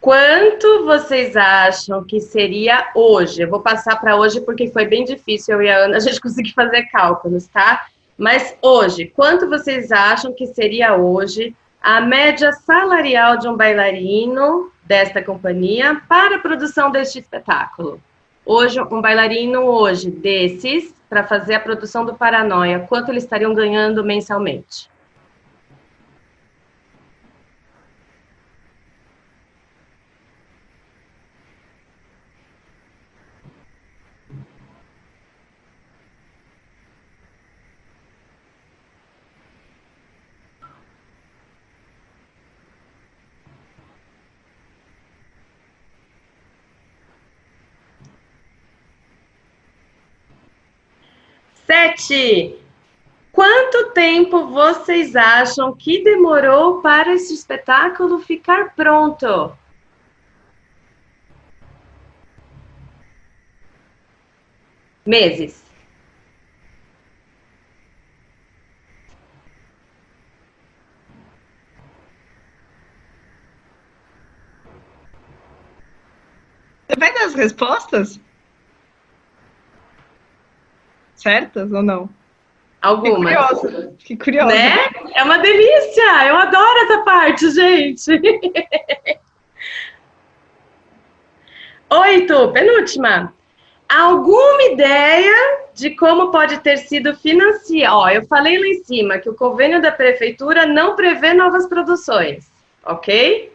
Quanto vocês acham que seria hoje? Eu vou passar para hoje porque foi bem difícil eu e a Ana a gente conseguir fazer cálculos, tá? Mas hoje, quanto vocês acham que seria hoje a média salarial de um bailarino desta companhia para a produção deste espetáculo? Hoje, um bailarino hoje desses, para fazer a produção do Paranoia, quanto eles estariam ganhando mensalmente? Sete. Quanto tempo vocês acham que demorou para esse espetáculo ficar pronto? Meses. Você vai dar as respostas? Certas ou não? Algumas. Fiquei curiosa. Fiquei curiosa. Né? É uma delícia! Eu adoro essa parte, gente! Oito, penúltima. Alguma ideia de como pode ter sido financiado? Ó, eu falei lá em cima que o convênio da prefeitura não prevê novas produções, ok?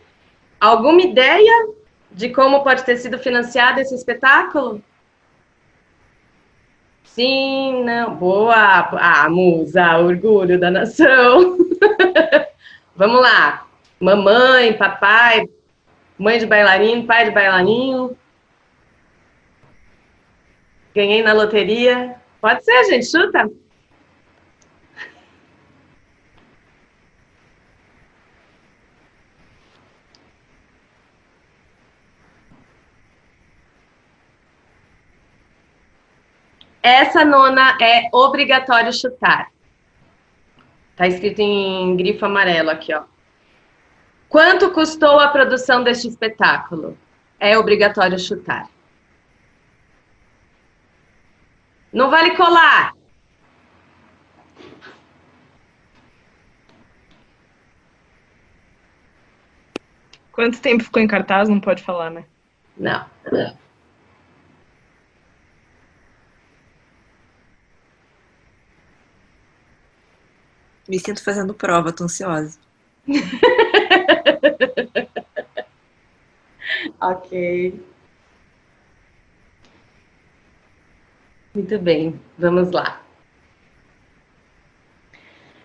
Alguma ideia de como pode ter sido financiado esse espetáculo? Sim, não. Boa. Ah, musa, orgulho da nação. Vamos lá. Mamãe, papai, mãe de bailarino, pai de bailarino. Ganhei na loteria. Pode ser, gente, chuta. Essa nona é obrigatório chutar. Tá escrito em grifo amarelo aqui, ó. Quanto custou a produção deste espetáculo? É obrigatório chutar. Não vale colar. Quanto tempo ficou em cartaz? Não pode falar, né? Não. não. Me sinto fazendo prova, tô ansiosa. ok. Muito bem, vamos lá.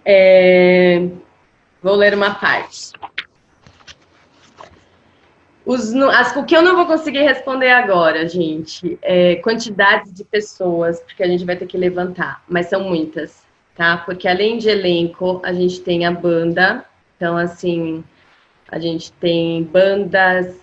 É, vou ler uma parte. Os, as, o que eu não vou conseguir responder agora, gente, é quantidades de pessoas, porque a gente vai ter que levantar, mas são muitas, tá? Porque além de elenco, a gente tem a banda, então, assim, a gente tem bandas,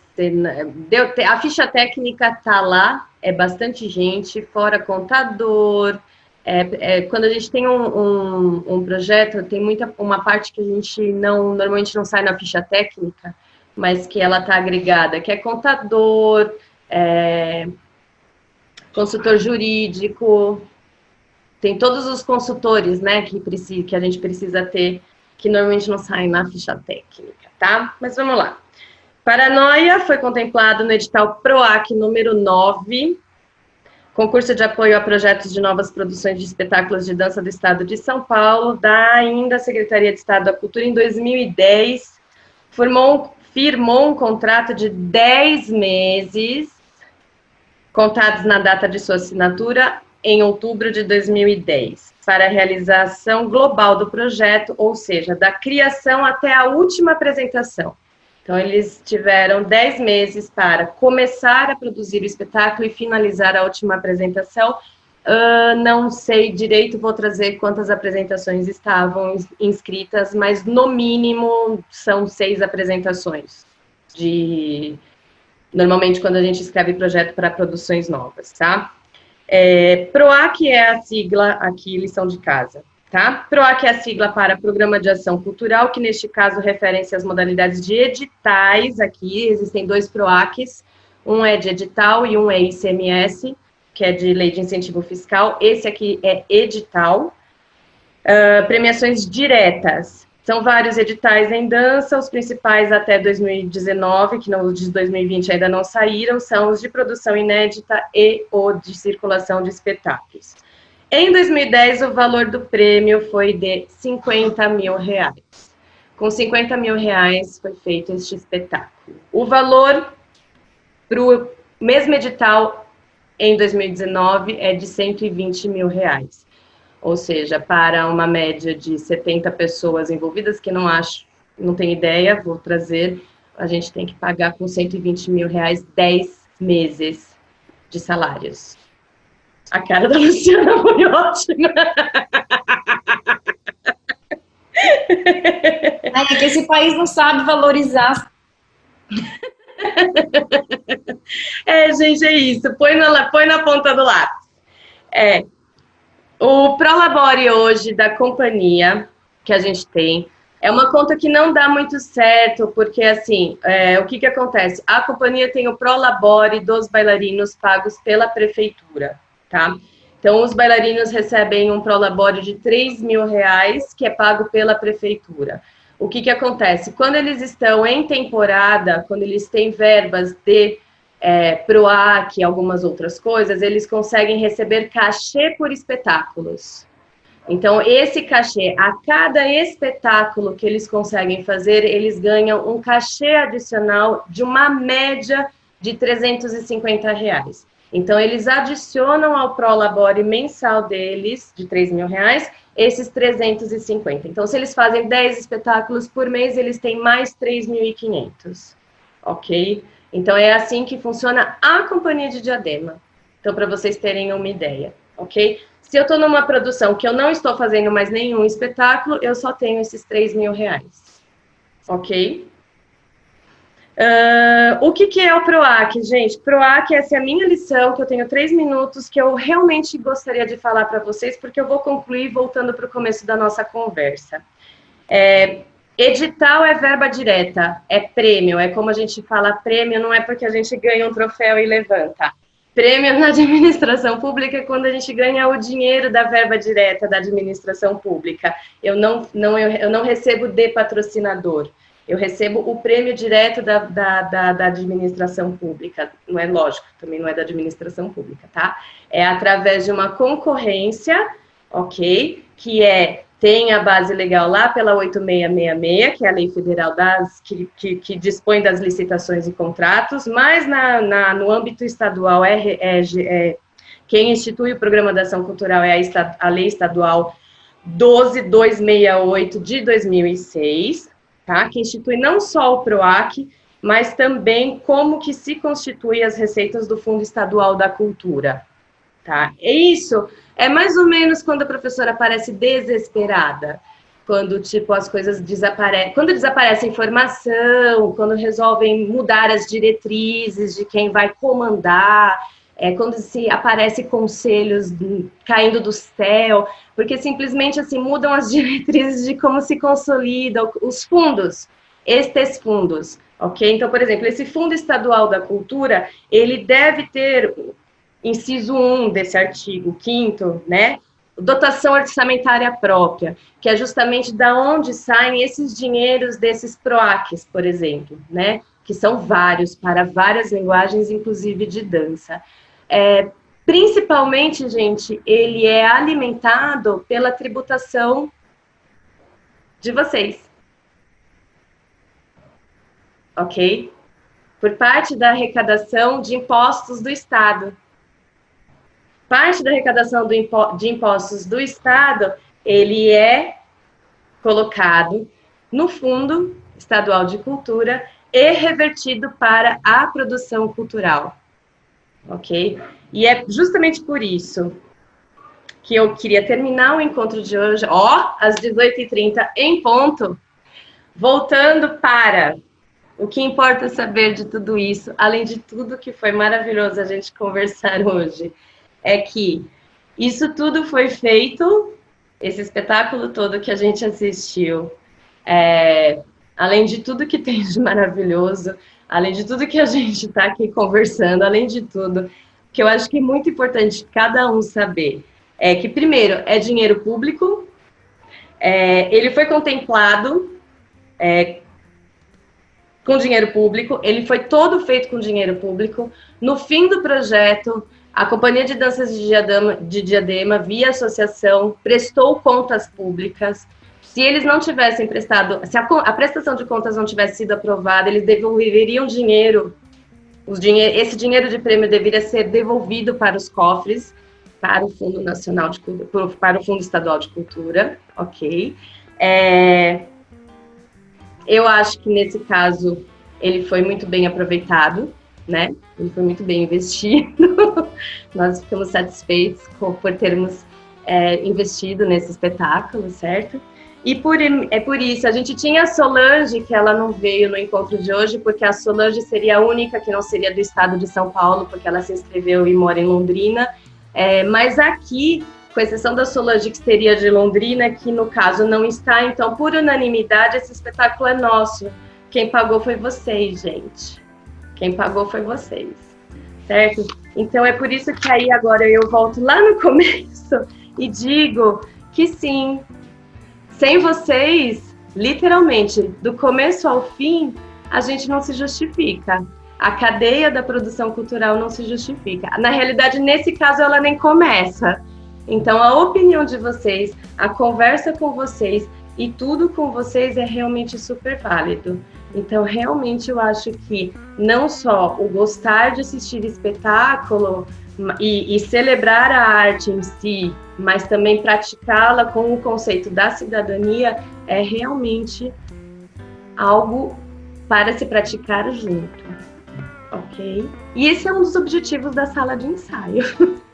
deu, a ficha técnica tá lá, é bastante gente, fora contador, é, é, quando a gente tem um, um, um, projeto, tem muita uma parte que a gente não normalmente não sai na ficha técnica, mas que ela está agregada, que é contador, é, consultor jurídico, tem todos os consultores, né, que, precisa, que a gente precisa ter, que normalmente não saem na ficha técnica, tá? Mas vamos lá. Paranoia foi contemplado no edital PROAC número 9, concurso de apoio a projetos de novas produções de espetáculos de dança do Estado de São Paulo, da ainda Secretaria de Estado da Cultura em 2010, formou, firmou um contrato de 10 meses, contados na data de sua assinatura, em outubro de 2010, para a realização global do projeto, ou seja, da criação até a última apresentação. Então, eles tiveram 10 meses para começar a produzir o espetáculo e finalizar a última apresentação. Uh, não sei direito, vou trazer quantas apresentações estavam inscritas, mas no mínimo são seis apresentações. De normalmente quando a gente escreve projeto para produções novas, tá? É, PROAC é a sigla aqui, lição de casa, tá? PROAC é a sigla para Programa de Ação Cultural, que neste caso refere-se às modalidades de editais aqui, existem dois PROACs, um é de edital e um é ICMS, que é de Lei de Incentivo Fiscal, esse aqui é edital. Uh, premiações diretas, são vários editais em dança, os principais até 2019, que não, os de 2020 ainda não saíram, são os de produção inédita e o de circulação de espetáculos. Em 2010, o valor do prêmio foi de 50 mil reais. Com 50 mil reais foi feito este espetáculo. O valor para o mesmo edital em 2019 é de 120 mil reais ou seja, para uma média de 70 pessoas envolvidas, que não acho, não tenho ideia, vou trazer, a gente tem que pagar com 120 mil reais 10 meses de salários. A cara da Luciana foi ótima. É que esse país não sabe valorizar. É, gente, é isso. Põe na, põe na ponta do lápis. É, o Prolabore hoje da companhia que a gente tem é uma conta que não dá muito certo, porque assim, é, o que, que acontece? A companhia tem o Prolabore dos bailarinos pagos pela prefeitura, tá? Então, os bailarinos recebem um Prolabore de 3 mil reais, que é pago pela prefeitura. O que, que acontece? Quando eles estão em temporada, quando eles têm verbas de é, PROAC e algumas outras coisas, eles conseguem receber cachê por espetáculos. Então, esse cachê, a cada espetáculo que eles conseguem fazer, eles ganham um cachê adicional de uma média de 350 reais. Então, eles adicionam ao Prolabore mensal deles, de 3 mil reais, esses 350. Então, se eles fazem 10 espetáculos por mês, eles têm mais 3.500, ok? Então, é assim que funciona a companhia de diadema. Então, para vocês terem uma ideia, ok? Se eu estou numa produção que eu não estou fazendo mais nenhum espetáculo, eu só tenho esses 3 mil reais, ok? Uh, o que, que é o PROAC, gente? PROAC, essa é a minha lição, que eu tenho três minutos, que eu realmente gostaria de falar para vocês, porque eu vou concluir voltando para o começo da nossa conversa. É, Edital é verba direta, é prêmio, é como a gente fala prêmio, não é porque a gente ganha um troféu e levanta. Prêmio na administração pública é quando a gente ganha o dinheiro da verba direta da administração pública. Eu não, não, eu, eu não recebo de patrocinador, eu recebo o prêmio direto da, da, da, da administração pública. Não é lógico, também não é da administração pública, tá? É através de uma concorrência, ok? Que é tem a base legal lá pela 8666, que é a lei federal das, que, que, que dispõe das licitações e contratos, mas na, na no âmbito estadual é, é, é, quem institui o programa da ação cultural é a, a lei estadual 12268 de 2006, tá? Que institui não só o PROAC, mas também como que se constitui as receitas do Fundo Estadual da Cultura, tá? E isso é mais ou menos quando a professora parece desesperada, quando tipo as coisas desaparecem, quando desaparece a informação, quando resolvem mudar as diretrizes de quem vai comandar, é quando se aparece conselhos caindo do céu, porque simplesmente assim mudam as diretrizes de como se consolida os fundos, estes fundos, ok? Então, por exemplo, esse Fundo Estadual da Cultura, ele deve ter inciso 1 desse artigo 5 né? Dotação orçamentária própria, que é justamente da onde saem esses dinheiros desses PROACs, por exemplo, né? Que são vários, para várias linguagens, inclusive de dança. É, principalmente, gente, ele é alimentado pela tributação de vocês. Ok? Por parte da arrecadação de impostos do Estado parte da arrecadação impo de impostos do Estado, ele é colocado no Fundo Estadual de Cultura e revertido para a produção cultural. Ok? E é justamente por isso que eu queria terminar o encontro de hoje, ó, às 18h30, em ponto, voltando para o que importa saber de tudo isso, além de tudo que foi maravilhoso a gente conversar hoje é que isso tudo foi feito, esse espetáculo todo que a gente assistiu, é, além de tudo que tem de maravilhoso, além de tudo que a gente está aqui conversando, além de tudo, que eu acho que é muito importante cada um saber é que, primeiro, é dinheiro público, é, ele foi contemplado é, com dinheiro público, ele foi todo feito com dinheiro público. No fim do projeto, a Companhia de Danças de Diadema, de Diadema, via associação, prestou contas públicas. Se eles não tivessem prestado, se a, a prestação de contas não tivesse sido aprovada, eles devolveriam dinheiro. Esse dinheiro de prêmio deveria ser devolvido para os cofres, para o Fundo Nacional de para o Fundo Estadual de Cultura, ok? É, eu acho que nesse caso ele foi muito bem aproveitado né? Ele foi muito bem investido. Nós ficamos satisfeitos por termos é, investido nesse espetáculo, certo? E por, é por isso, a gente tinha a Solange, que ela não veio no encontro de hoje, porque a Solange seria a única que não seria do estado de São Paulo, porque ela se inscreveu e mora em Londrina. É, mas aqui, com exceção da Solange, que seria de Londrina, que no caso não está, então, por unanimidade, esse espetáculo é nosso. Quem pagou foi vocês, gente. Quem pagou foi vocês, certo? Então é por isso que aí agora eu volto lá no começo e digo que sim, sem vocês, literalmente, do começo ao fim, a gente não se justifica. A cadeia da produção cultural não se justifica. Na realidade, nesse caso, ela nem começa. Então, a opinião de vocês, a conversa com vocês e tudo com vocês é realmente super válido. Então, realmente, eu acho que não só o gostar de assistir espetáculo e, e celebrar a arte em si, mas também praticá-la com o conceito da cidadania é realmente algo para se praticar junto, ok? E esse é um dos objetivos da sala de ensaio.